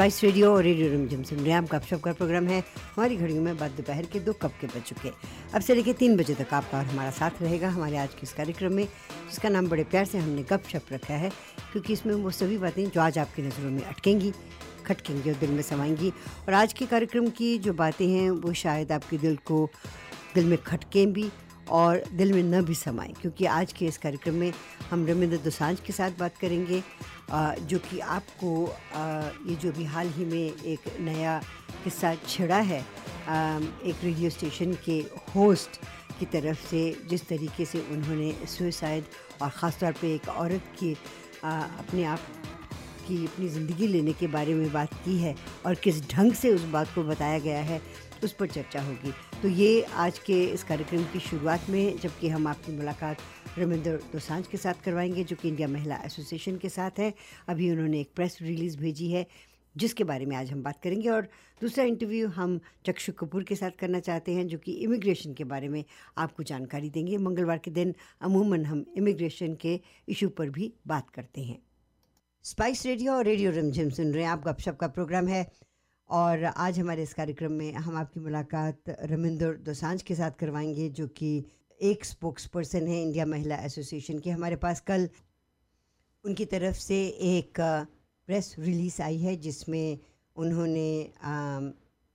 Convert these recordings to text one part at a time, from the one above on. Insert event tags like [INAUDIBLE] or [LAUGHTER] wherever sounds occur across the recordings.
Spice Radio और Radio Rimjhim सुन रहे हैं आप गपशप का प्रोग्राम है। हमारी घड़ियों में बाद दोपहर के दो कप के बज चुके अब से लेकर तीन बजे तक आपका और हमारा साथ रहेगा हमारे आज के इस कार्यक्रम में, जिसका नाम बड़े प्यार से हमने गपशप रखा है, क्योंकि इसमें वो सभी बातें जो आज आपकी नज़रों में अटकेंगी, खटकेंगी और दिल में समाएँगी। और आज के कार्यक्रम की जो बातें हैं, वो शायद आपके दिल को, दिल में खटकें भी और दिल में न भी समाएँ, क्योंकि आज के इस कार्यक्रम में हम रविंद्र दोसांझ के साथ बात करेंगे। जो कि आपको ये जो भी हाल ही में एक नया किस्सा छिड़ा है एक रेडियो स्टेशन के होस्ट की तरफ़ से जिस तरीके से उन्होंने सुसाइड और ख़ास तौर पे एक औरत की अपने आप की अपनी ज़िंदगी लेने के बारे में बात की है और किस ढंग से उस बात को बताया गया है उस पर चर्चा होगी। तो ये आज के इस कार्यक्रम की शुरुआत में, जबकि हम आपकी मुलाकात रविंद्र दोसांझ के साथ करवाएँगे, जो कि इंडिया महिला एसोसिएशन के साथ है। अभी उन्होंने एक प्रेस रिलीज़ भेजी है, जिसके बारे में आज हम बात करेंगे। और दूसरा इंटरव्यू हम चक्षु कपूर के साथ करना चाहते हैं, जो कि इमिग्रेशन के बारे में आपको जानकारी देंगे। मंगलवार के दिन अमूमन हम इमिग्रेशन के इशू पर भी बात करते हैं। स्पाइस रेडियो और रेडियो रिमझिम सुन रहे हैं आप, गपशप का प्रोग्राम है। और आज हमारे इस कार्यक्रम में हम आपकी मुलाकात रमिंदर दोसांझ के साथ करवाएँगे, जो कि एक स्पोक्स पर्सन है इंडिया महिला एसोसिएशन के। हमारे पास कल उनकी तरफ़ से एक प्रेस रिलीज़ आई है, जिसमें उन्होंने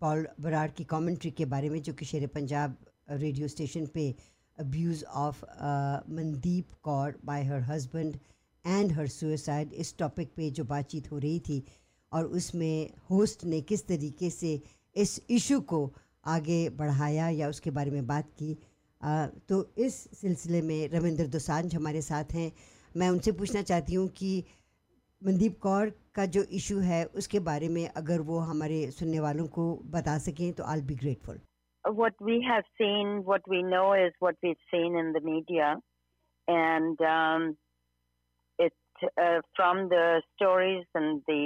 पॉल बराड़ की कमेंट्री के बारे में, जो कि शेर पंजाब रेडियो स्टेशन पे abuse of Mandeep Kaur by her husband and her suicide इस टॉपिक पे जो बातचीत हो रही थी और उसमें होस्ट ने किस तरीके से इस इशू को आगे बढ़ाया या उसके बारे में बात की? आ, तो इस सिलसिले में रविंद्र दोसांझ हमारे साथ हैं। मैं उनसे पूछना चाहती हूँ कि मनदीप कौर का जो इशू है उसके बारे में अगर वो हमारे सुनने वालों को बता सकें तो I be grateful What we have seen, what we know is what we've seen in the media, and um, it uh, from the stories and the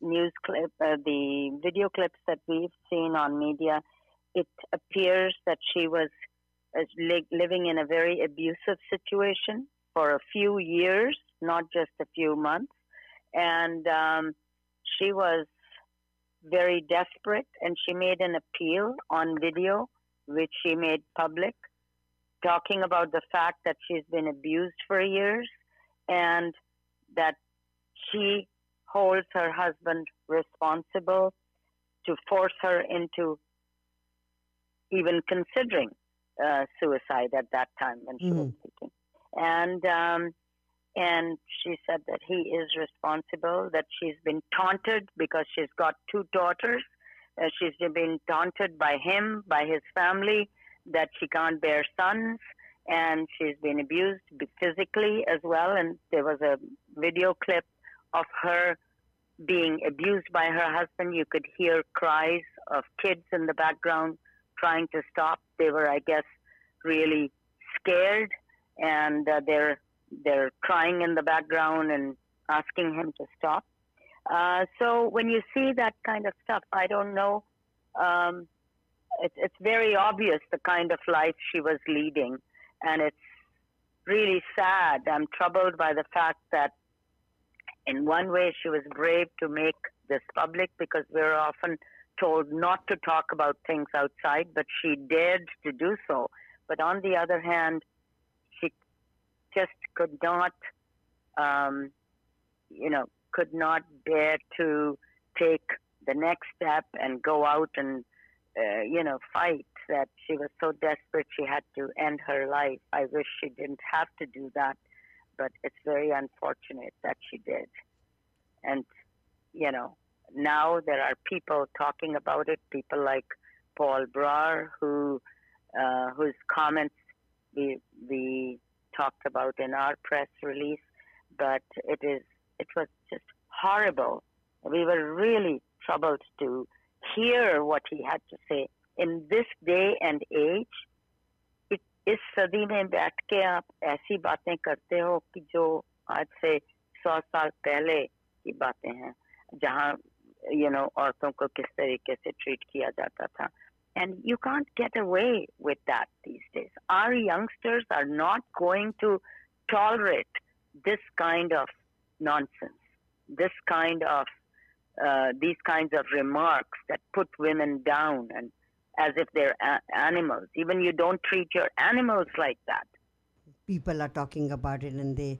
news clip, uh, the video clips that we've seen on media, it appears that she was living in a very abusive situation for a few years, not just a few months. And um, she was very desperate and she made an appeal on video, which she made public, talking about the fact that she's been abused for years and that she holds her husband responsible to force her into even considering uh, suicide at that time when she mm. was speaking. And um, and she said that he is responsible. That she's been taunted because she's got two daughters. Uh, she's been taunted by him, by his family, that she can't bear sons, and she's been abused physically as well. And there was a video clip of her being abused by her husband. You could hear cries of kids in the background trying to stop. They were, I guess, really scared, and uh, they're they're crying in the background and asking him to stop. Uh, so when you see that kind of stuff, I don't know. Um, it, it's very obvious the kind of life she was leading, and it's really sad. I'm troubled by the fact that, in one way, she was brave to make this public because we're often told not to talk about things outside, but she dared to do so. But on the other hand, she just could not, um, you know, could not bear to take the next step and go out and, uh, you know, fight. That she was so desperate she had to end her life. I wish she didn't have to do that, but it's very unfortunate that she did. And, you know, now there are people talking about it, people like Paul Brar, who uh, whose comments we we talked about in our press release. But it is it was just horrible. We were really troubled to hear what he had to say in this day and age. It, इस सदी में बैठ के आप ऐसी बातें करते हो कि जो आज से सौ साल पहले की बातें हैं जहाँ यू नो औरतों को किस तरीके से ट्रीट किया जाता था and you can't get away with that these days. Our youngsters are not going to tolerate this kind of nonsense, this kind of uh, these kinds of remarks that put women down and as if they're a- animals. Even you don't treat your animals like that. People are talking about it and they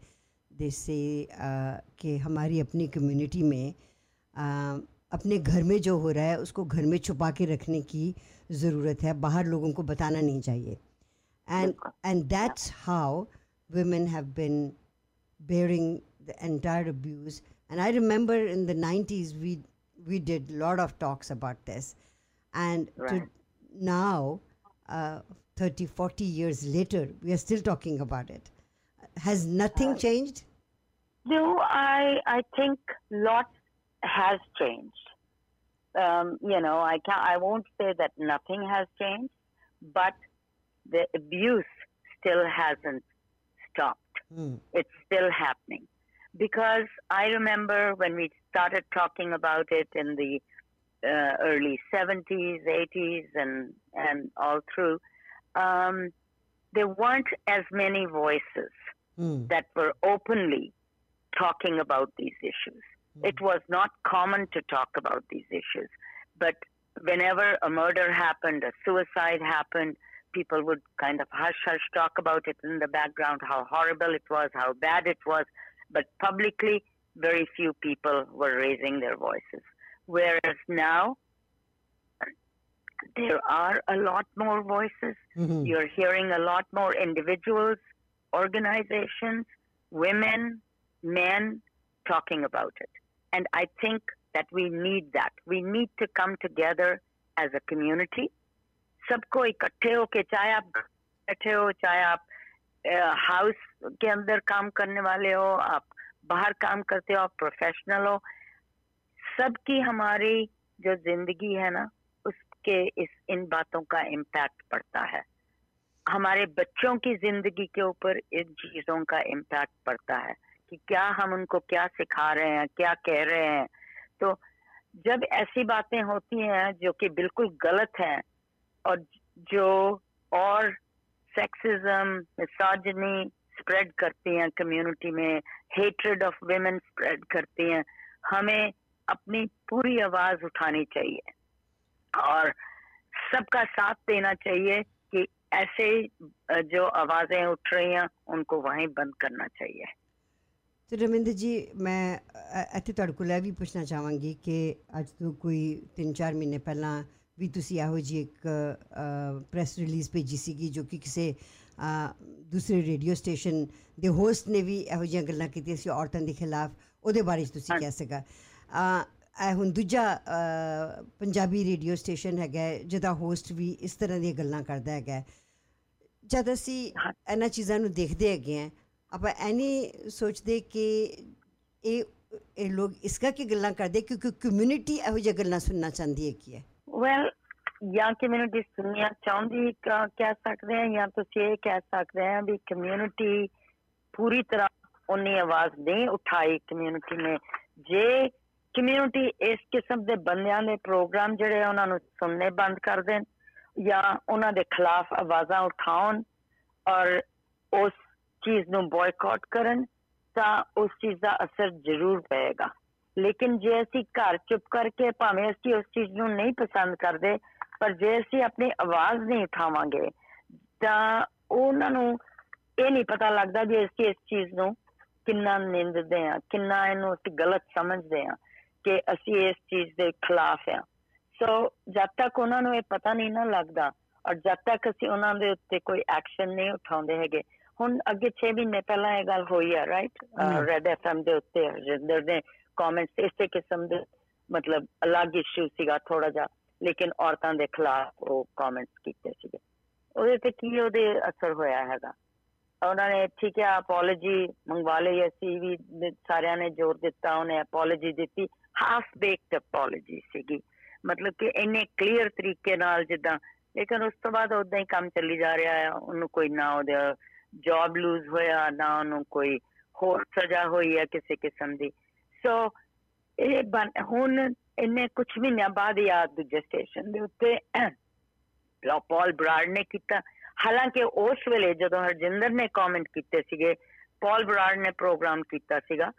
they say uh, कि हमारी अपनी community में uh, अपने घर में जो हो रहा है उसको घर में छुपा के रखने की ज़रूरत है बाहर लोगों को बताना नहीं चाहिए and and that's how women have been bearing the entire abuse and i remember in the 90s we we did a lot of talks about this and to Right. now uh, 30 40 years later we are still talking about it has nothing changed No, I I think lots has changed. Um, you know, I can't. I won't say that nothing has changed, but the abuse still hasn't stopped. Hmm. It's still happening because I remember when we started talking about it in the uh, early 70s, 80s, and and all through. Um, there weren't as many voices Hmm. that were openly talking about these issues. It was not common to talk about these issues, but whenever a murder happened, a suicide happened, people would kind of hush hush talk about it in the background, how horrible it was, how bad it was, but publicly, very few people were raising their voices. Whereas now, there are a lot more voices. Mhm. You're hearing a lot more individuals, organizations, women, men talking about it. And I think that we need that. We need to come together as a community. सबको इकट्ठे होके चाहे आप बैठे हो चाहे आप house के अंदर काम करने वाले हो आप बाहर काम करते हो आप प्रोफेशनल हो सबकी हमारी जो ज़िंदगी है ना, उसके इस, इन बातों का इम्पैक्ट पड़ता है। हमारे बच्चों की ज़िंदगी के ऊपर इन चीज़ों का इम्पैक्ट पड़ता है कि क्या हम उनको क्या सिखा रहे हैं, क्या कह रहे हैं। तो जब ऐसी बातें होती हैं जो कि बिल्कुल गलत हैं और जो और सेक्सिज्म मिसोजिनी स्प्रेड करती हैं कम्युनिटी में हेट्रेड ऑफ़ वेमेन स्प्रेड करती हैं, हमें अपनी पूरी आवाज उठानी चाहिए और सबका साथ देना चाहिए कि ऐसे अ, जो आवाजें उठ रही हैं उनको वहीं बंद करना चाहिए ਤੇ ਰਮਿੰਦਰ ਜੀ ਮੈਂ ਅ, ਇੱਥੇ ਤੁਹਾਡੇ ਕੋਲ ਇਹ ਵੀ ਪੁੱਛਣਾ ਚਾਹਾਂਗੀ ਕਿ ਅੱਜ ਤੋਂ ਕੋਈ 3-4 ਮਹੀਨੇ ਪਹਿਲਾਂ ਵੀ ਤੁਸੀਂ ਇਹੋ ਜਿਹੀ ਇੱਕ ਪ੍ਰੈਸ ਰਿਲੀਜ਼ ਭੇਜੀ ਸੀਗੀ ਜੋ ਕਿ ਕਿਸੇ ਅ, ਦੂਸਰੇ ਰੇਡੀਓ ਸਟੇਸ਼ਨ ਦੇ ਹੋਸਟ ਨੇ ਵੀ ਇਹੋ ਜਿਹੀਆਂ ਗੱਲਾਂ ਕੀਤੀਆਂ ਸੀ ਔਰਤਾਂ ਦੇ ਖਿਲਾਫ ਉਹਦੇ ਬਾਰੇ 'ਚ ਤੁਸੀਂ ਕਿਹਾ ਸੀਗਾ ਅ, ਇਹ ਹੁਣ ਦੂਜਾ ਅ, ਪੰਜਾਬੀ ਰੇਡੀਓ ਸਟੇਸ਼ਨ ਹੈਗਾ ਹੈ, ਜਿਹਦਾ ਹੋਸਟ ਵੀ ਇਸ ਤਰ੍ਹਾਂ ਦੀਆਂ ਗੱਲਾਂ ਕਰਦਾ ਹੈਗਾ ਹੈ। ਜਦ ਅਸੀਂ ਇਹਨਾਂ ਚੀਜ਼ਾਂ ਨੂੰ ਦੇਖਦੇ ਹੈਗੇ ਹਾਂ ਆਪਾਂ ਇਹ ਨਹੀਂ ਸੋਚਦੇ ਕਿ ਇਹ ਇਹ ਲੋਕ ਇਸ ਕਰਕੇ ਗੱਲਾਂ ਕਰਦੇ ਕਿਉਂਕਿ ਕਮਿਊਨਿਟੀ ਇਹੋ ਜਿਹੀਆਂ ਗੱਲਾਂ ਸੁਣਨਾ ਚਾਹੁੰਦੀ ਹੈ ਕੀ ਹੈ ਵੈਲ ਜਾਂ ਕਮਿਊਨਿਟੀ ਸੁਣਨਾ ਚਾਹੁੰਦੀ ਕ- ਕਹਿ ਸਕਦੇ ਹਾਂ ਜਾਂ ਤੁਸੀਂ ਇਹ ਕਹਿ ਸਕਦੇ ਹਾਂ ਵੀ ਕਮਿਊਨਿਟੀ ਪੂਰੀ ਤਰ੍ਹਾਂ ਉਨੀ ਆਵਾਜ਼ ਨਹੀਂ ਉਠਾਈ ਕਮਿਊਨਿਟੀ ਨੇ ਜੇ ਕਮਿਊਨਿਟੀ ਇਸ ਕਿਸਮ ਦੇ ਬੰਦਿਆਂ ਦੇ ਪ੍ਰੋਗਰਾਮ ਜਿਹੜੇ ਆ, ਉਹਨਾਂ ਨੂੰ ਸੁਣਨੇ ਬੰਦ ਕਰ ਦੇਣ ਜਾਂ ਉਹਨਾਂ ਦੇ ਖਿਲਾਫ ਆਵਾਜ਼ਾਂ ਉਠਾਉਣ ਔਰ ਉਸ ਚੀਜ਼ ਨੂੰ ਬਾਇਕਾਟ ਕਰਨ ਤਾਂ ਉਸ ਚੀਜ਼ ਦਾ ਅਸਰ ਜ਼ਰੂਰ ਪਏਗਾ। ਲੇਕਿਨ ਜੇ ਅਸੀਂ ਘਰ ਚੁੱਪ ਕਰਕੇ ਭਾਵੇਂ ਅਸੀਂ ਉਸ ਚੀਜ਼ ਨੂੰ ਨਹੀਂ ਪਸੰਦ ਕਰਦੇ ਪਰ ਜੇ ਅਸੀਂ ਆਪਣੀ ਆਵਾਜ਼ ਨਹੀਂ ਉਠਾਵਾਂਗੇ ਤਾਂ ਉਹਨਾਂ ਨੂੰ ਇਹ ਨਹੀਂ ਪਤਾ ਲੱਗਦਾ ਵੀ ਅਸੀਂ ਇਸ ਚੀਜ਼ ਨੂੰ ਕਿੰਨਾ ਨਿੰਦਦੇ ਆ ਕਿੰਨਾ ਇਹਨੂੰ ਅਸੀਂ ਗਲਤ ਸਮਝਦੇ ਆ ਕਿ ਅਸੀਂ ਇਸ ਚੀਜ਼ ਦੇ ਖਿਲਾਫ ਆ ਸੋ ਜਦ ਤੱਕ ਉਹਨਾਂ ਨੂੰ ਇਹ ਪਤਾ ਨਹੀਂ ਨਾ ਲੱਗਦਾ ਔਰ ਜਦ ਤੱਕ ਅਸੀਂ ਉਹਨਾਂ ਦੇ ਉੱਤੇ ਕੋਈ ਐਕਸ਼ਨ ਨਹੀਂ ਉਠਾਉਂਦੇ ਹੈਗੇ ਹੁਣ ਅੱਗੇ 6 ਮਹੀਨੇ ਪਹਿਲਾਂ ਇਹ ਗੱਲ ਹੋਈ ਆ ਰਾਈਟ। ਰੈਡ ਐਫਐਮ ਦੇ ਉੱਤੇ ਹਰਜਿੰਦਰ ਨੇ ਕਮੈਂਟਸ ਇਸੇ ਕਿਸਮ ਦੇ ਮਤਲਬ ਅਲੱਗ ਇਸ਼ੂ ਸੀਗਾ ਥੋੜਾ ਜਿਹਾ ਲੇਕਿਨ ਔਰਤਾਂ ਦੇ ਖਿਲਾਫ ਉਹ ਕਮੈਂਟਸ ਕੀਤੇ ਸੀਗੇ। ਉਹਦੇ ਤੇ ਕੀ ਉਹਦੇ ਅਸਰ ਹੋਇਆ ਹੈਗਾ? ਉਹਨਾਂ ਨੇ ਠੀਕ ਹੈ ਅਪੋਲੋਜੀ ਮੰਗਵਾ ਲਈ ਅਸੀਂ ਵੀ ਸਾਰਿਆਂ ਨੇ ਜ਼ੋਰ ਦਿੱਤਾ ਉਹਨੇ ਅਪੋਲੋਜੀ ਦਿੱਤੀ। ਹਾਫ ਬੇਕਡ ਅਪੋਲੋਜੀ ਸੀਗੀ। ਮਤਲਬ ਕਿ ਇੰਨੇ ਕਲੀਅਰ ਤਰੀਕੇ ਨਾਲ ਜਿੱਦਾਂ, ਲੇਕਿਨ ਉਸ ਤੋਂ ਬਾਅਦ ਉਦਾਂ ਹੀ ਕੰਮ ਚੱਲੀ ਜਾ ਰਿਹਾ ਹੈ ਉਹਨੂੰ ਕੋਈ ਨਾ ਉਹਦਾ ਜੌਬ ਲੂਜ਼ ਹੋਇਆ, ਨਾ ਉਹਨੂੰ ਕੋਈ ਹੋਰ ਸਜ਼ਾ ਹੋਈ ਹੈ ਕਿਸੇ ਕਿਸਮ ਦੀ। ਸੋ ਇਹ ਬਣ- ਹੁਣ ਇੰਨੇ ਕੁਝ ਮਹੀਨਿਆਂ ਬਾਅਦ ਯਾਦ ਦੂਜੇ ਸਟੇਸ਼ਨ ਦੇ ਉੱਤੇ ਲੋ ਬਰਾੜ ਨੇ ਕੀਤਾ। ਹਾਲਾਂਕਿ ਉਸ ਵੇਲੇ ਜਦੋਂ ਹਰਜਿੰਦਰ ਨੇ ਕਮੈਂਟ ਕੀਤੇ ਸੀਗੇ ਪੌਲ ਬਰਾਡ ਨੇ ਪ੍ਰੋਗਰਾਮ ਕੀਤਾ ਸੀਗਾ।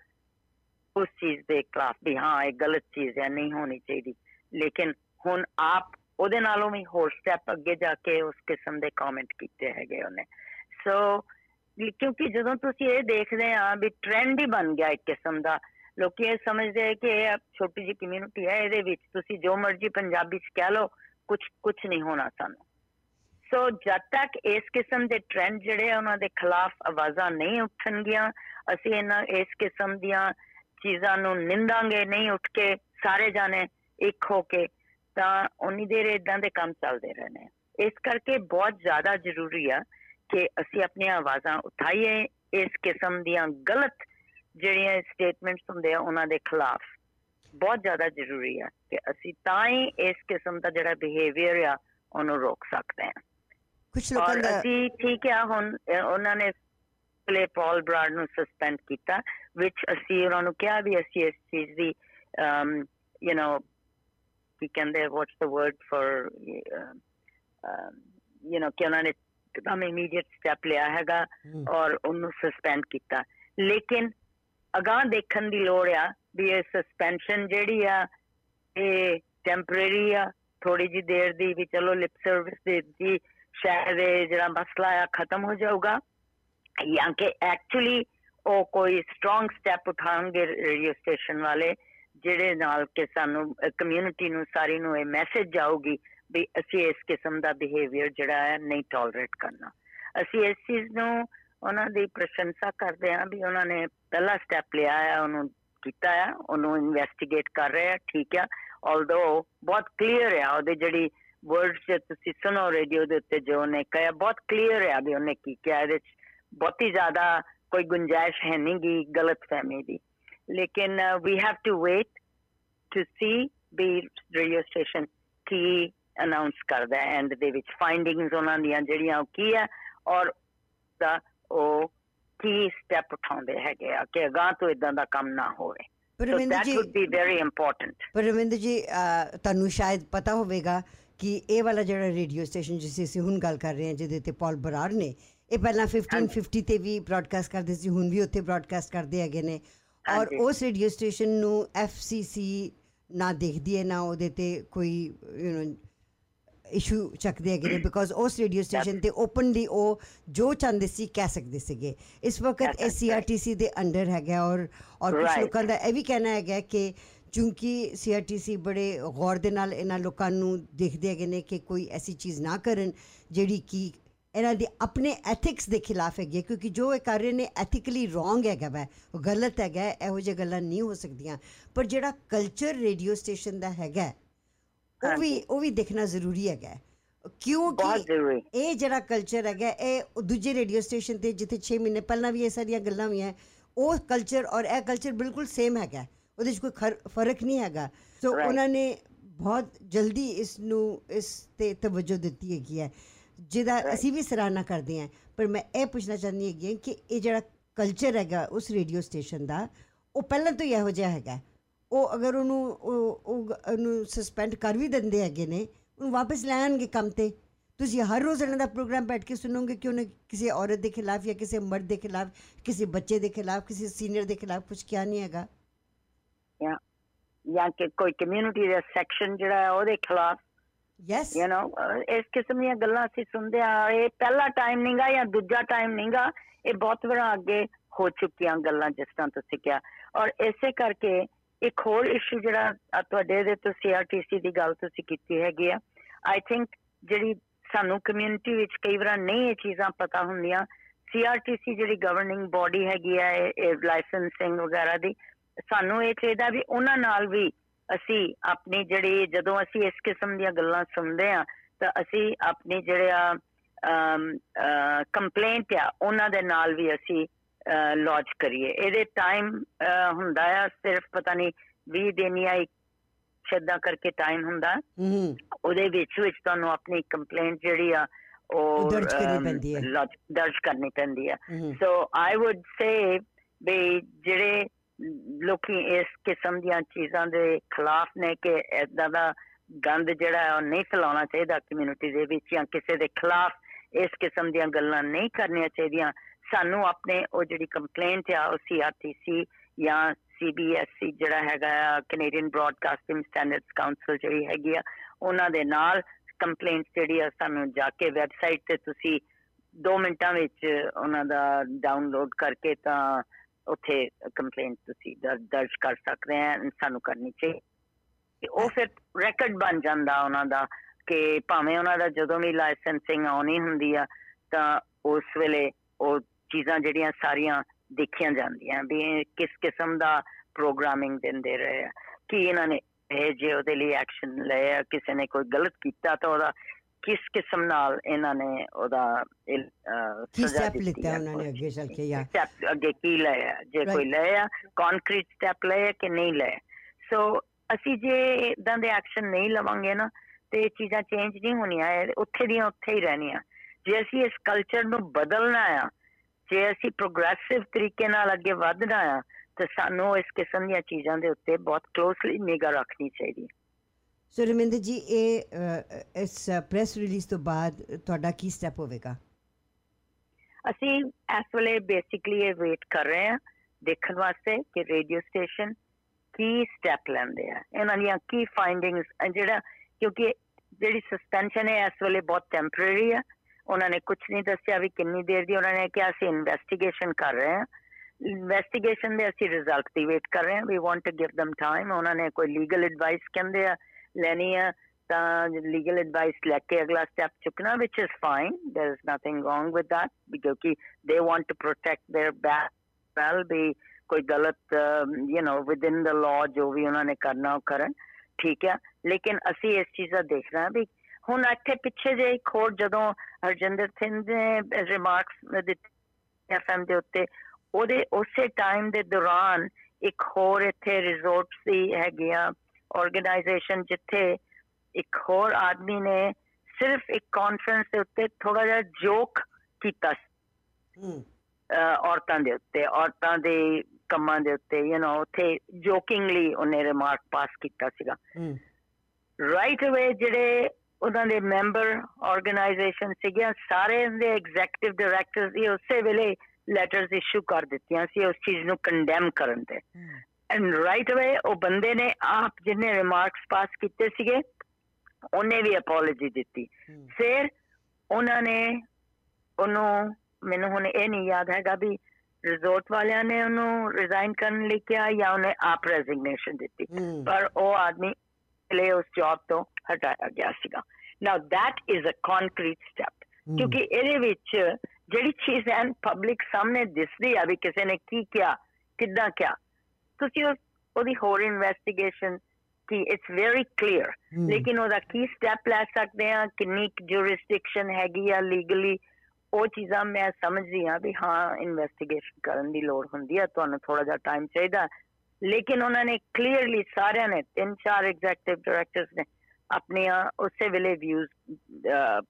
ਉਸ ਚੀਜ਼ ਦੇ ਖਿਲਾਫ ਵੀ ਹਾਂ ਇਹ ਗਲਤ ਚੀਜ਼ ਹੈ ਨਹੀਂ ਹੋਣੀ ਚਾਹੀਦੀ ਲੇਕਿਨ ਹੁਣ ਆਪ ਉਹਦੇ ਨਾਲੋਂ ਵੀ ਹੋਰ ਸਟੈਪ ਅੱਗੇ ਜਾ ਕੇ ਉਸ ਕਿਸਮ ਦੇ ਕਮੈਂਟ ਕੀਤੇ ਹੈਗੇ ਉਹਨੇ ਸੋ ਕਿਉਂਕਿ ਜਦੋਂ ਤੁਸੀਂ ਇਹ ਦੇਖਦੇ ਆ ਵੀ ਟ੍ਰੈਂਡ ਹੀ ਬਣ ਗਿਆ ਇੱਕ ਕਿਸਮ ਦਾ ਲੋਕੀ ਇਹ ਸਮਝਦੇ ਆ ਕਿ ਇਹ ਛੋਟੀ ਜਿਹੀ ਕਮਿਊਨਿਟੀ ਹੈ ਇਹਦੇ ਵਿੱਚ ਤੁਸੀਂ ਜੋ ਮਰਜ਼ੀ ਪੰਜਾਬੀ ਚ ਕਹਿ ਲਓ ਕੁਝ ਕੁਝ ਨਹੀਂ ਹੋਣਾ ਸਾਨੂੰ ਸੋ ਜਦ ਤੱਕ ਇਸ ਕਿਸਮ ਦੇ ਟ੍ਰੈਂਡ ਜਿਹੜੇ ਆ ਉਹਨਾਂ ਦੇ ਖਿਲਾਫ ਆਵਾਜ਼ਾਂ ਨਹੀਂ ਉੱਠਣਗੀਆਂ ਅਸੀਂ ਇਹਨਾਂ ਇਸ ਕਿਸਮ ਦੀਆਂ ਚੀਜ਼ਾਂ ਨੂੰ ਨਿੰਦਾਂਗੇ ਨਹੀਂ ਉੱਠ ਕੇ ਸਾਰੇ ਜਾਣੇ ਇੱਕ ਹੋ ਕੇ ਤਾਂ ਉਨੀ ਦੇਰ ਇਦਾਂ ਦੇ ਕੰਮ ਚੱਲਦੇ ਰਹਿਣੇ ਇਸ ਕਰਕੇ ਬਹੁਤ ਜ਼ਿਆਦਾ ਜ਼ਰੂਰੀ ਆ ਕਿ ਅਸੀਂ ਆਪਣੀਆਂ ਆਵਾਜ਼ਾਂ ਉਠਾਈਏ ਇਸ ਕਿਸਮ ਦੀਆਂ ਗਲਤ ਜਿਹੜੀਆਂ ਸਟੇਟਮੈਂਟਸ ਹੁੰਦੇ ਆ ਉਹਨਾਂ ਦੇ ਖਿਲਾਫ। ਬਹੁਤ ਜ਼ਿਆਦਾ ਜ਼ਰੂਰੀ ਆ ਕਿ ਅਸੀਂ ਤਾਂ ਹੀ ਇਸ ਕਿਸਮ ਦਾ ਜਿਹੜਾ ਬਿਹੇਵੀਅਰ ਆ ਉਹਨੂੰ ਰੋਕ ਸਕਦੇ ਹਾਂ ਕੁਝ ਲੋਕਾਂ ਦਾ ਅਸੀਂ ਠੀਕ ਆ ਹੁਣ ਉਹਨਾਂ ਨੇ ਪਲੇ ਪਾਲ ਬਰਾਡ ਨੂੰ ਸਸਪੈਂਡ ਕੀਤਾ। ਵਿੱਚ ਅਸੀਂ ਉਹਨਾਂ ਨੂੰ ਕਿਹਾ ਵੀ ਅਸੀਂ ਇਸ ਚੀਜ਼ ਦੀ um you know ਕੀ ਕਹਿੰਦੇ what's the word for uh, you know ਕਿ ਉਹਨਾਂ ਨੇ ਕਦਮ ਇਮੀਡੀਏਟ ਸਟੈਪ ਲਿਆ ਹੈਗਾ ਔਰ ਉਹਨੂੰ ਸਸਪੈਂਡ ਕੀਤਾ ਲੇਕਿਨ ਅਗਾਹ ਦੇਖਣ ਦੀ ਲੋੜ ਆ ਵੀ ਇਹ ਸਸਪੈਂਸ਼ਨ ਜਿਹੜੀ ਆ ਇਹ ਟੈਂਪਰੇਰੀ ਆ ਥੋੜੀ ਜੀ ਦੇਰ ਦੀ ਵੀ ਚਲੋ ਲਿਪ ਸਰਵਿਸ ਦੇ ਦੀ ਸ਼ਾਇਦ ਜਿਹੜਾ ਮਸਲਾ ਆ ਖਤਮ ਹੋ ਜਾਊਗਾ ਜਾਂ ਕਿ ਐਕਚੁਅਲੀ ਉਹ ਕੋਈ ਸਟਰੋਂਗ ਸਟੈਪ ਉਠਾਉਣਗੇ ਰੇਡੀਓ ਸਟੇਸ਼ਨ ਵਾਲੇ, ਜਿਹੜੇ ਨਾਲ ਕਿ ਸਾਨੂੰ ਕਮਿਊਨਿਟੀ ਨੂੰ, ਸਾਰੀ ਨੂੰ ਇਹ ਮੈਸੇਜ ਜਾਊਗੀ ਵੀ ਅਸੀਂ ਇਸ ਕਿਸਮ ਦਾ ਬਿਹੇਵੀਅਰ ਜਿਹੜਾ ਹੈ ਨਹੀਂ ਟੋਲਰੇਟ ਕਰਨਾ। ਅਸੀਂ ਇਸ ਚੀਜ਼ ਨੂੰ ਉਹਨਾਂ ਦੀ ਪ੍ਰਸ਼ੰਸਾ ਕਰਦੇ ਹਾਂ ਵੀ ਉਹਨਾਂ ਨੇ ਪਹਿਲਾ ਸਟੈਪ ਲਿਆ ਹੈ ਉਹਨੂੰ ਕੀਤਾ ਹੈ ਉਹਨੂੰ ਇਨਵੈਸਟੀਗੇਟ ਕਰ ਰਹੇ ਆ, ਠੀਕ ਹੈ ਆਲਦੋ ਬਹੁਤ ਕਲੀਅਰ ਹੈ ਉਹਦੇ ਜਿਹੜੀ ਵਰਡਸ ਜੇ ਤੁਸੀਂ ਸੁਣੋ ਰੇਡੀਓ ਦੇ ਉੱਤੇ ਜੋ ਉਹਨੇ ਕਿਹਾ, ਬਹੁਤ ਕਲੀਅਰ ਹੈ ਵੀ ਉਹਨੇ ਕੀ ਕਿਹਾ, ਇਹਦੇ ਵਿੱਚ ਬਹੁਤੀ ਜ਼ਿਆਦਾ ਕੋਈ ਗੁੰਜਾਇਸ਼ ਹੈ ਨਹੀਂ ਗੀ ਗਲਤ ਫਹਿਮੀ ਦੀ। ਲੇਕਿਨ we have to wait to see we radio station ਕੀ ਅਨਾਉਂਸ ਕਰਦਾ ਹੈ ਐਂਡ ਦੇ ਵਿੱਚ ਫਾਈਂਡਿੰਗਸ ਉਹਨਾਂ ਦੀਆਂ ਜਿਹੜੀਆਂ ਕੀ ਹੈ ਔਰ ਦਾ ਉਹ ਕੀ ਸਟੈਪ ਉਠਾਉਂਦੇ ਹੈਗੇ ਆ ਕਿ ਅਗਾਹ ਤੋਂ ਇਦਾਂ ਦਾ ਕੰਮ ਨਾ ਹੋਵੇ। Parminder ji would be very important Parminder ji ਤੁਹਾਨੂੰ ਸ਼ਾਇਦ ਪਤਾ ਹੋਵੇਗਾ ਕਿ ਇਹ ਵਾਲਾ ਜਿਹੜਾ ਰੇਡੀਓ ਸਟੇਸ਼ਨ ਜਿਸ ਅਸੀਂ ਹੁਣ ਗੱਲ ਕਰ ਰਹੇ ਹਾਂ ਜਿਹਦੇ ਤੇ ਪਾਲ ਬਰਾਰ ਨੇ ਇਹ ਪਹਿਲਾਂ 1550 ਤੇ ਵੀ ਬ੍ਰਾਡਕਾਸਟ ਕਰਦੇ ਸੀ ਹੁਣ ਵੀ ਉੱਥੇ ਬ੍ਰਾਡਕਾਸਟ ਕਰਦੇ ਹੈਗੇ ਨੇ। ਔਰ ਉਸ ਰੇਡੀਓ ਸਟੇਸ਼ਨ ਨੂੰ ਐਫਸੀਸੀ ਨਾ ਦੇਖਦੀ ਹੈ ਨਾ ਉਹਦੇ ਤੇ ਕੋਈ ਯੂ نو ਇਸ਼ੂ ਚੱਕਦੇ ਹੈਗੇ ਨੇ ਬਿਕੋਜ਼ ਉਸ ਰੇਡੀਓ ਸਟੇਸ਼ਨ ਤੇ ਓਪਨਲੀ ਉਹ ਜੋ ਚਾਹੁੰਦੇ ਸੀ ਕਹਿ ਸਕਦੇ ਸੀਗੇ। ਇਸ ਵਕਤ ਐਸਸੀਆਰਟੀਸੀ ਦੇ ਅੰਡਰ ਹੈਗਾ ਔਰ ਔਰ ਕੁਝ ਲੋਕਾਂ ਦਾ ਇਹ ਵੀ ਕਹਿਣਾ ਹੈਗਾ ਕਿ ਕਿਉਂਕਿ ਸੀਆਰਟੀਸੀ ਬੜੇ ਗੌਰ ਦੇ ਨਾਲ ਇਹਨਾਂ ਲੋਕਾਂ ਨੂੰ ਦੇਖਦੇ ਹੈਗੇ ਨੇ ਕਿ ਕੋਈ ਐਸੀ ਚੀਜ਼ ਨਾ ਕਰਨ ਜਿਹੜੀ ਕਿ ਇਹਨਾਂ ਦੇ ਆਪਣੇ ਐਥਿਕਸ ਦੇ ਖਿਲਾਫ ਹੈਗੀ ਕਿਉਂਕਿ ਜੋ ਇਹ ਕਰ ਰਹੇ ਨੇ ਐਥਿਕਲੀ ਰੋਂਗ ਹੈਗਾ ਵੈ ਉਹ ਗਲਤ ਹੈਗਾ ਇਹੋ ਜਿਹੀ ਗੱਲਾਂ ਨਹੀਂ ਹੋ ਸਕਦੀਆਂ। ਪਰ ਜਿਹੜਾ ਕਲਚਰ ਰੇਡੀਓ ਸਟੇਸ਼ਨ ਦਾ ਹੈਗਾ ਉਹ ਵੀ ਉਹ ਵੀ ਦੇਖਣਾ ਜ਼ਰੂਰੀ ਹੈਗਾ ਕਿਉਂਕਿ ਇਹ ਜਿਹੜਾ ਕਲਚਰ ਹੈਗਾ ਇਹ ਦੂਜੇ ਰੇਡੀਓ ਸਟੇਸ਼ਨ ਤੇ ਜਿੱਥੇ 6 ਮਹੀਨੇ ਪਹਿਲਾਂ ਵੀ ਇਹ ਸਾਰੀਆਂ ਗੱਲਾਂ ਹੋਈਆਂ ਉਹ ਕਲਚਰ ਔਰ ਇਹ ਕਲਚਰ ਬਿਲਕੁਲ ਸੇਮ ਹੈਗਾ ਉਹਦੇ ਵਿੱਚ ਕੋਈ ਫ਼ਰਕ ਨਹੀਂ ਹੈਗਾ। ਸੋ ਉਹਨਾਂ ਨੇ ਬਹੁਤ ਜਲਦੀ ਇਸ ਨੂੰ ਇਸ ਤੇ ਤਵੱਜੋ ਦਿੱਤੀ ਹੈਗੀ ਹੈ। ਜਿਹਦਾ ਅਸੀਂ ਵੀ ਸਰਾਹਨਾ ਕਰਦੇ ਹਾਂ। ਪਰ ਮੈਂ ਇਹ ਪੁੱਛਣਾ ਚਾਹੁੰਦੀ ਹੈਗੀ ਕਿ ਇਹ ਜਿਹੜਾ ਕਲਚਰ ਹੈਗਾ ਉਸ ਰੇਡੀਓ ਸਟੇਸ਼ਨ ਦਾ ਉਹ ਪਹਿਲਾਂ ਤੋਂ ਹੀ ਇਹੋ ਜਿਹਾ ਹੈਗਾ ਉਹ ਅਗਰ ਉਹਨੂੰ ਉਹ ਉਹਨੂੰ ਸਸਪੈਂਡ ਕਰ ਵੀ ਦਿੰਦੇ ਹੈਗੇ ਨੇ ਉਹਨੂੰ ਵਾਪਸ ਲੈ ਆਣਗੇ ਕੰਮ ਤੇ। ਤੁਸੀਂ ਹਰ ਰੋਜ਼ ਇਹਨਾਂ ਦਾ ਪ੍ਰੋਗਰਾਮ ਬੈਠ ਕੇ ਸੁਣੋਗੇ ਕਿ ਉਹਨੇ ਕਿਸੇ ਔਰਤ ਦੇ ਖਿਲਾਫ ਜਾਂ ਕਿਸੇ ਮਰਦ ਦੇ ਖਿਲਾਫ ਕਿਸੇ ਬੱਚੇ ਦੇ ਖਿਲਾਫ ਕਿਸੇ ਸੀਨੀਅਰ ਦੇ ਖਿਲਾਫ ਕੁਝ ਕਿਹਾ ਨਹੀਂ ਹੈਗਾ। ਜਾਂ ਜਾਂ ਕਿ ਕੋਈ ਕਮਿਊਨਿਟੀ ਦਾ ਸੈਕਸ਼ਨ ਜਿਹੜਾ ਹੈ ਉਹਦੇ ਖਿਲਾਫ ਯੈਸ ਯੂ نو ਇਸ ਕਿਸਮ ਦੀਆਂ ਗੱਲਾਂ ਅਸੀਂ ਸੁਣਦੇ ਆ ਇਹ ਪਹਿਲਾ ਟਾਈਮ ਨਹੀਂਗਾ ਜਾਂ ਦੂਜਾ ਟਾਈਮ ਨਹੀਂਗਾ ਇਹ ਬਹੁਤ ਵਾਰ ਅੱਗੇ ਹੋ ਚੁੱਕੀਆਂ ਗੱਲਾਂ ਜਿਸ ਤਰ੍ਹਾਂ ਤੁਸੀਂ ਕਿਹਾ। ਔਰ ਇਸੇ ਕਰਕੇ ਇੱਕ ਹੋਰ ਇਸ਼ੂ ਜਿਹੜਾ ਤੁਹਾਡੇ ਦੇ ਤੋਂ ਸੀਆਰਟੀਸੀ ਦੀ ਗੱਲ ਤੁਸੀਂ ਕੀਤੀ ਹੈਗੀ ਆ। ਆਈ ਥਿੰਕ ਜਿਹੜੀ ਸਾਨੂੰ ਕਮਿਊਨਿਟੀ ਵਿੱਚ ਕਈ ਵਾਰ ਨਹੀਂ ਇਹ ਚੀਜ਼ਾਂ ਪਤਾ ਹੁੰਦੀਆਂ ਸੀਆਰਟੀਸੀ ਜਿਹੜੀ ਗਵਰਨਿੰਗ ਬਾਡੀ ਹੈਗੀ ਆ, ਇਹ ਲਾਇਸੈਂਸਿੰਗ ਵਗੈਰਾ ਦੀ, ਸਾਨੂੰ ਇਹ ਚਾਹੀਦਾ ਵੀ ਉਹਨਾਂ ਨਾਲ ਵੀ ਅਸੀਂ ਆਪਣੀ ਜਿਹੜੀ ਜਦੋਂ ਅਸੀਂ ਇਸ ਕਿਸਮ ਦੀਆਂ ਗੱਲਾਂ ਸੁਣਦੇ ਆ ਤਾਂ ਅਸੀਂ ਆਪਣੀ ਜਿਹੜੇ ਆ ਕੰਪਲੇਂਟ ਆ ਉਹਨਾਂ ਦੇ ਨਾਲ ਵੀ ਅਸੀਂ ਲੌਂਚ ਕਰੀਏ। ਇਹਦੇ ਟਾਈਮ ਹੁੰਦਾ ਆ ਸਿਰਫ ਪਤਾ ਨਹੀਂ 20 ਦਿਨ ਜਾਂ ਸ਼ੱਦਾ ਕਰਕੇ ਟਾਈਮ ਹੁੰਦਾ। ਉਹਦੇ ਵਿੱਚ ਵਿੱਚ ਤੁਹਾਨੂੰ ਆਪਣੀ ਕੰਪਲੇਂਟ ਜਿਹੜੀ ਆ ਉਹ ਦਰਜ ਕਰਨੀ ਪੈਂਦੀ ਹੈ। ਦਰਜ ਕਰਨੀ ਪੈਂਦੀ ਹੈ। ਸੋ ਆਈ ਊਡ ਸੇ ਵੀ ਜਿਹੜੇ ਲੋਕੀ ਇਸ ਕਿਸਮ ਦੀਆਂ ਚੀਜ਼ਾਂ ਦੇ ਖਿਲਾਫ ਨੇ ਕਿ ਇਦਾਂ ਦਾ ਗੰਦ ਜਿਹੜਾ ਉਹ ਨਹੀਂ ਫੈਲਾਉਣਾ ਚਾਹੀਦਾ ਕਮਿਊਨਿਟੀ ਦੇ ਵਿੱਚ ਜਾਂ ਕਿਸੇ ਦੇ ਖਿਲਾਫ ਇਸ ਕਿਸਮ ਦੀਆਂ ਗੱਲਾਂ ਨਹੀਂ ਕਰਨੀਆਂ ਚਾਹੀਦੀਆਂ। ਸਾਨੂੰ ਆਪਣੇ ਉਹ ਜਿਹੜੀ ਕੰਪਲੇਂਟ ਆ, ਉਹ ਸੀਆਰਟੀਸੀ ਜਾਂ CBSC ਜਿਹੜਾ ਹੈਗਾ ਕੈਨੇਡੀਅਨ ਬ੍ਰਾਡਕਾਸਟਿੰਗ ਸਟੈਂਡਰਡਸ ਕਾਉਂਸਲ ਜਿਹੜੀ ਹੈਗੀ ਆ, ਉਹਨਾਂ ਦੇ ਨਾਲ ਕੰਪਲੇਂਟ ਜਿਹੜੀ ਆ, ਸਾਨੂੰ ਜਾ ਕੇ ਵੈਬਸਾਈਟ ਤੇ ਤੁਸੀਂ 2 ਮਿੰਟਾਂ ਵਿੱਚ ਉਹਨਾਂ ਦਾ ਡਾਊਨਲੋਡ ਕਰਕੇ ਤਾਂ ਉੱਥੇ ਕੰਪਲੇਂਟ ਤੁਸੀਂ ਦਰਜ ਕਰ ਸਕਦੇ ਆ, ਸਾਨੂੰ ਕਰਨੀ ਚਾਹੀਦੀ ਉਹ ਫਿਰ ਰੈਕੋਰਡ ਬਣ ਜਾਂਦਾ ਉਹਨਾਂ ਦਾ ਕਿ ਭਾਵੇਂ ਉਹਨਾਂ ਦਾ ਜਦੋਂ ਵੀ ਲਾਇਸੈਂਸਿੰਗ ਆਉਣੀ ਹੁੰਦੀ ਆ, ਤਾਂ ਉਸ ਵੇਲੇ ਉਹ ਚੀਜ਼ਾਂ ਜਿਹੜੀਆਂ ਸਾਰੀਆਂ ਦੇਖੀਆਂ ਜਾਂਦੀਆਂ ਵੀ ਕਿਸ ਕਿਸਮ ਦਾ ਪ੍ਰੋਗਰਾਮਿੰਗ ਦਿੰਦੇ ਰਹੇ ਆ, ਕਿ ਇਹਨਾਂ ਨੇ ਇਹ ਜੇ ਉਹਦੇ ਲਈ ਐਕਸ਼ਨ ਲਿਆ ਕਿਸੇ ਨੇ ਕੋਈ ਗਲਤ ਕੀਤਾ ਤਾਂ ਉਹਦਾ ਕਿਸ ਕਿਸਮ ਨਾਲ ਇਹਨਾਂ ਨੇ ਉਹਦਾ ਕੀ ਸਟੈਪ ਲਿੱਤਾ ਉਹਨਾਂ ਨੇ ਅੱਗੇ ਚੱਲ ਕੇ ਜਾਂ? ਸਟੈਪ ਅੱਗੇ ਕੀ ਲਿਆ? ਜੇ ਕੋਈ ਲਿਆ ਕੰਕਰੀਟ ਸਟੈਪ ਲਿਆ ਕਿ ਨਹੀਂ ਲਿਆ? ਸੋ ਅਸੀਂ ਜੇ ਇਦਾਂ ਦੇ ਐਕਸ਼ਨ ਨਹੀਂ ਲਵਾਂਗੇ ਨਾ ਤੇ ਚੀਜ਼ਾਂ ਚੇਂਜ ਨਹੀਂ ਹੋਣੀਆਂ ਉੱਥੇ ਦੀਆਂ ਉੱਥੇ ਹੀ ਰਹਿਣੀਆਂ। ਜੇ ਅਸੀਂ ਇਸ ਕਲਚਰ ਨੂੰ ਬਦਲਣਾ ਆ ਜੇ ਅਸੀਂ ਪ੍ਰੋਗਰੈਸਿਵ ਤਰੀਕੇ ਨਾਲ ਅੱਗੇ ਵਧਣਾ ਆ ਤਾਂ ਸਾਨੂੰ ਇਸ ਕਿਸਮ ਦੀਆਂ ਚੀਜ਼ਾਂ ਦੇ ਉੱਤੇ ਬਹੁਤ ਕਲੋਸਲੀ ਨਿਗਾਹ ਰੱਖਣੀ ਚਾਹੀਦੀ ਸੋ ਰਮਿੰਦਰ ਜੀ ਇਹ ਇਸ ਪ੍ਰੈਸ ਰਿਲੀਜ਼ ਤੋਂ ਬਾਅਦ ਤੁਹਾਡਾ ਕੀ ਸਟੈਪ ਹੋਵੇਗਾ ਅਸੀਂ ਇਸ ਵੇਲੇ ਬੇਸਿਕਲੀ ਇਹ ਵੇਟ ਕਰ ਰਹੇ ਹਾਂ ਦੇਖਣ ਵਾਸਤੇ ਕਿ ਰੇਡੀਓ ਸਟੇਸ਼ਨ ਕੀ ਸਟੈਪ ਲੈਂਦੇ ਆ ਇਹਨਾਂ ਦੀਆਂ ਕੀ ਫਾਈਂਡਿੰਗਸ ਜਿਹੜਾ ਕਿਉਂਕਿ ਜਿਹੜੀ ਸਸਪੈਂਸ਼ਨ ਹੈ ਇਸ ਵੇਲੇ ਬਹੁਤ ਟੈਂਪਰੇਰੀ ਹੈ ਉਹਨਾਂ ਨੇ ਕੁਝ ਨਹੀਂ ਦੱਸਿਆ ਵੀ ਕਿੰਨੀ ਦੇਰ ਦੀ ਉਹਨਾਂ ਨੇ ਕਿਹਾ ਅਸੀਂ ਇਨਵੈਸਟੀਗੇਸ਼ਨ ਕਰ ਰਹੇ ਹਾਂ ਇਨਵੈਸਟੀਗੇਸ਼ਨ ਦੇ ਅਸੀਂ ਰਿਜ਼ਲਟ ਦੀ ਵੇਟ ਕਰ ਰਹੇ ਹਾਂ we want to give them time ਉਹਨਾਂ ਨੇ ਕੋਈ ਲੀਗਲ ਐਡਵਾਈਸ ਕਹਿੰਦੇ ਆ ਲੈਣੀ ਆ, ਤਾਂ ਲੀਗਲ ਐਡਵਾਈਸ ਲੈ ਕੇ ਅਗਲਾ ਸਟੈਪ ਚੁੱਕਣਾ, which is fine, there is nothing wrong with that because they want to protect their back, well be ਕੋਈ ਗਲਤ ਯੂ نو ਵਿਦਿਨ ਦ ਲਾਅ ਜੋ ਵੀ ਉਹਨਾਂ ਨੇ ਕਰਨਾ ਉਹ ਕਰਨ, ਠੀਕ ਹੈ ਲੇਕਿਨ ਅਸੀਂ ਇਸ ਚੀਜ਼ ਦਾ ਦੇਖਣਾ ਵੀ ਹੁਣ ਇੱਥੇ ਪਿੱਛੇ ਜੇ ਇੱਕ ਹੋਰ ਜਦੋਂ ਹਰਜਿੰਦਰ ਸਿੰਘ ਨੇ ਰਿਮਾਰਕਸ ਦਿੱਤੇ ਐਫਐਮ ਦੇ ਉੱਤੇ, ਉਹਦੇ ਉਸੇ ਟਾਈਮ ਦੇ ਦੌਰਾਨ ਇੱਕ ਹੋਰ ਇੱਥੇ ਰਿਜੋਰਟ ਦੀ ਹੈਗੀਆਂ ਆਰਗੇਨਾਈਜੇਸ਼ਨ ਜਿੱਥੇ ਇੱਕ ਹੋਰ ਆਦਮੀ ਨੇ ਸਿਰਫ ਇੱਕ ਕਾਨਫਰੰਸ ਦੇ ਉੱਤੇ ਥੋੜਾ ਜਿਹਾ ਜੋਕ ਕੀਤਾ ਔਰਤਾਂ ਦੇ ਉੱਤੇ ਔਰਤਾਂ ਦੇ ਕੰਮਾਂ ਦੇ ਉੱਤੇ ਯੂ نو ਉੱਥੇ ਜੋਕਿੰਗਲੀ ਉਹਨੇ ਰਿਮਾਰਕ ਪਾਸ ਕੀਤਾ ਸੀਗਾ। ਰਾਈਟ ਅਵੇ ਜਿਹੜੇ ਉਹਨਾਂ ਦੇ ਮੈਂਬਰ ਆਰਗੇਨਾਈਜੇਸ਼ਨ ਸੀਗੇ ਸਾਰੇ ਦੇ ਐਗਜ਼ੀਕਟਿਵ ਡਾਇਰੈਕਟਰਸ ਇਹ ਉਸੇ ਵੇਲੇ ਲੈਟਰਸ ਇਸ਼ੂ ਕਰ ਦਿੱਤੀਆਂ ਸੀ ਉਸ ਚੀਜ਼ ਨੂੰ ਕੰਡੈਮ ਕਰਨ ਤੇ। ਐਂਡ ਰਾਈਟ ਅਵੇ ਉਹ ਬੰਦੇ ਨੇ ਆਪ ਜਿਹਨੇ ਰਿਮਾਰਕਸ ਪਾਸ ਕੀਤੇ ਸੀਗੇ ਉਹਨੇ ਵੀ ਅਪੋਲੋਜੀ ਦਿੱਤੀ। ਫਿਰ ਉਹਨਾਂ ਨੇ ਉਹਨੂੰ ਮੈਨੂੰ ਹੁਣ ਇਹ ਨਹੀਂ ਯਾਦ ਹੈਗਾ ਵੀ ਰਿਜ਼ੋਰਟ ਵਾਲਿਆਂ ਨੇ ਉਹਨੂੰ ਰਿਜ਼ਾਈਨ ਕਰਨ ਲਈ ਕਿਹਾ ਜਾਂ ਉਹਨੇ ਆਪ ਰੈਜ਼ਿਗਨੇਸ਼ਨ ਦਿੱਤੀ। ਪਰ ਉਹ ਆਦਮੀ ਲਈ ਉਸ ਜੌਬ ਤੋਂ ਹਟਾਇਆ ਗਿਆ ਸੀਗਾ। Now that is a concrete step ਕਿਉਂਕਿ ਇਹਦੇ ਵਿੱਚ ਜਿਹੜੀ ਚੀਜ਼ ਐਨ ਪਬਲਿਕ ਸਾਹਮਣੇ ਦਿਸਦੀ ਆ ਵੀ ਕਿਸੇ ਨੇ ਕੀ ਕਿਹਾ ਕਿੱਦਾਂ ਕਿਹਾ ਤੁਸੀਂ ਉਹਦੀ ਹੋਰ ਇਨਵੈਸਟੀਗੇਸ਼ਨ ਕਿ ਇਟਸ ਵੈਰੀ ਕਲੀਅਰ ਲੇਕਿਨ ਉਹਦਾ ਕੀ ਸਟੈਪ ਲੈ ਸਕਦੇ ਆ ਕਿੰਨੀ ਜੁਰਿਸਡਿਕਸ਼ਨ ਹੈਗੀ ਆ ਲੀਗਲੀ ਉਹ ਚੀਜ਼ਾਂ ਮੈਂ ਸਮਝਦੀ ਆ ਵੀ ਹਾਂ ਇਨਵੈਸਟੀਗੇਸ਼ਨ ਕਰਨ ਦੀ ਲੋੜ ਹੁੰਦੀ ਆ ਤੁਹਾਨੂੰ ਥੋੜਾ ਜਿਹਾ ਟਾਈਮ ਚਾਹੀਦਾ ਲੇਕਿਨ ਉਹਨਾਂ ਨੇ ਕਲੀਅਰਲੀ ਸਾਰਿਆਂ ਨੇ ਤਿੰਨ ਚਾਰ ਐਗਜ਼ੀਕਟਿਵ ਡਾਇਰੈਕਟਰਸ ਨੇ ਆਪਣੀਆਂ ਉਸੇ ਵੇਲੇ ਵਿਊਜ਼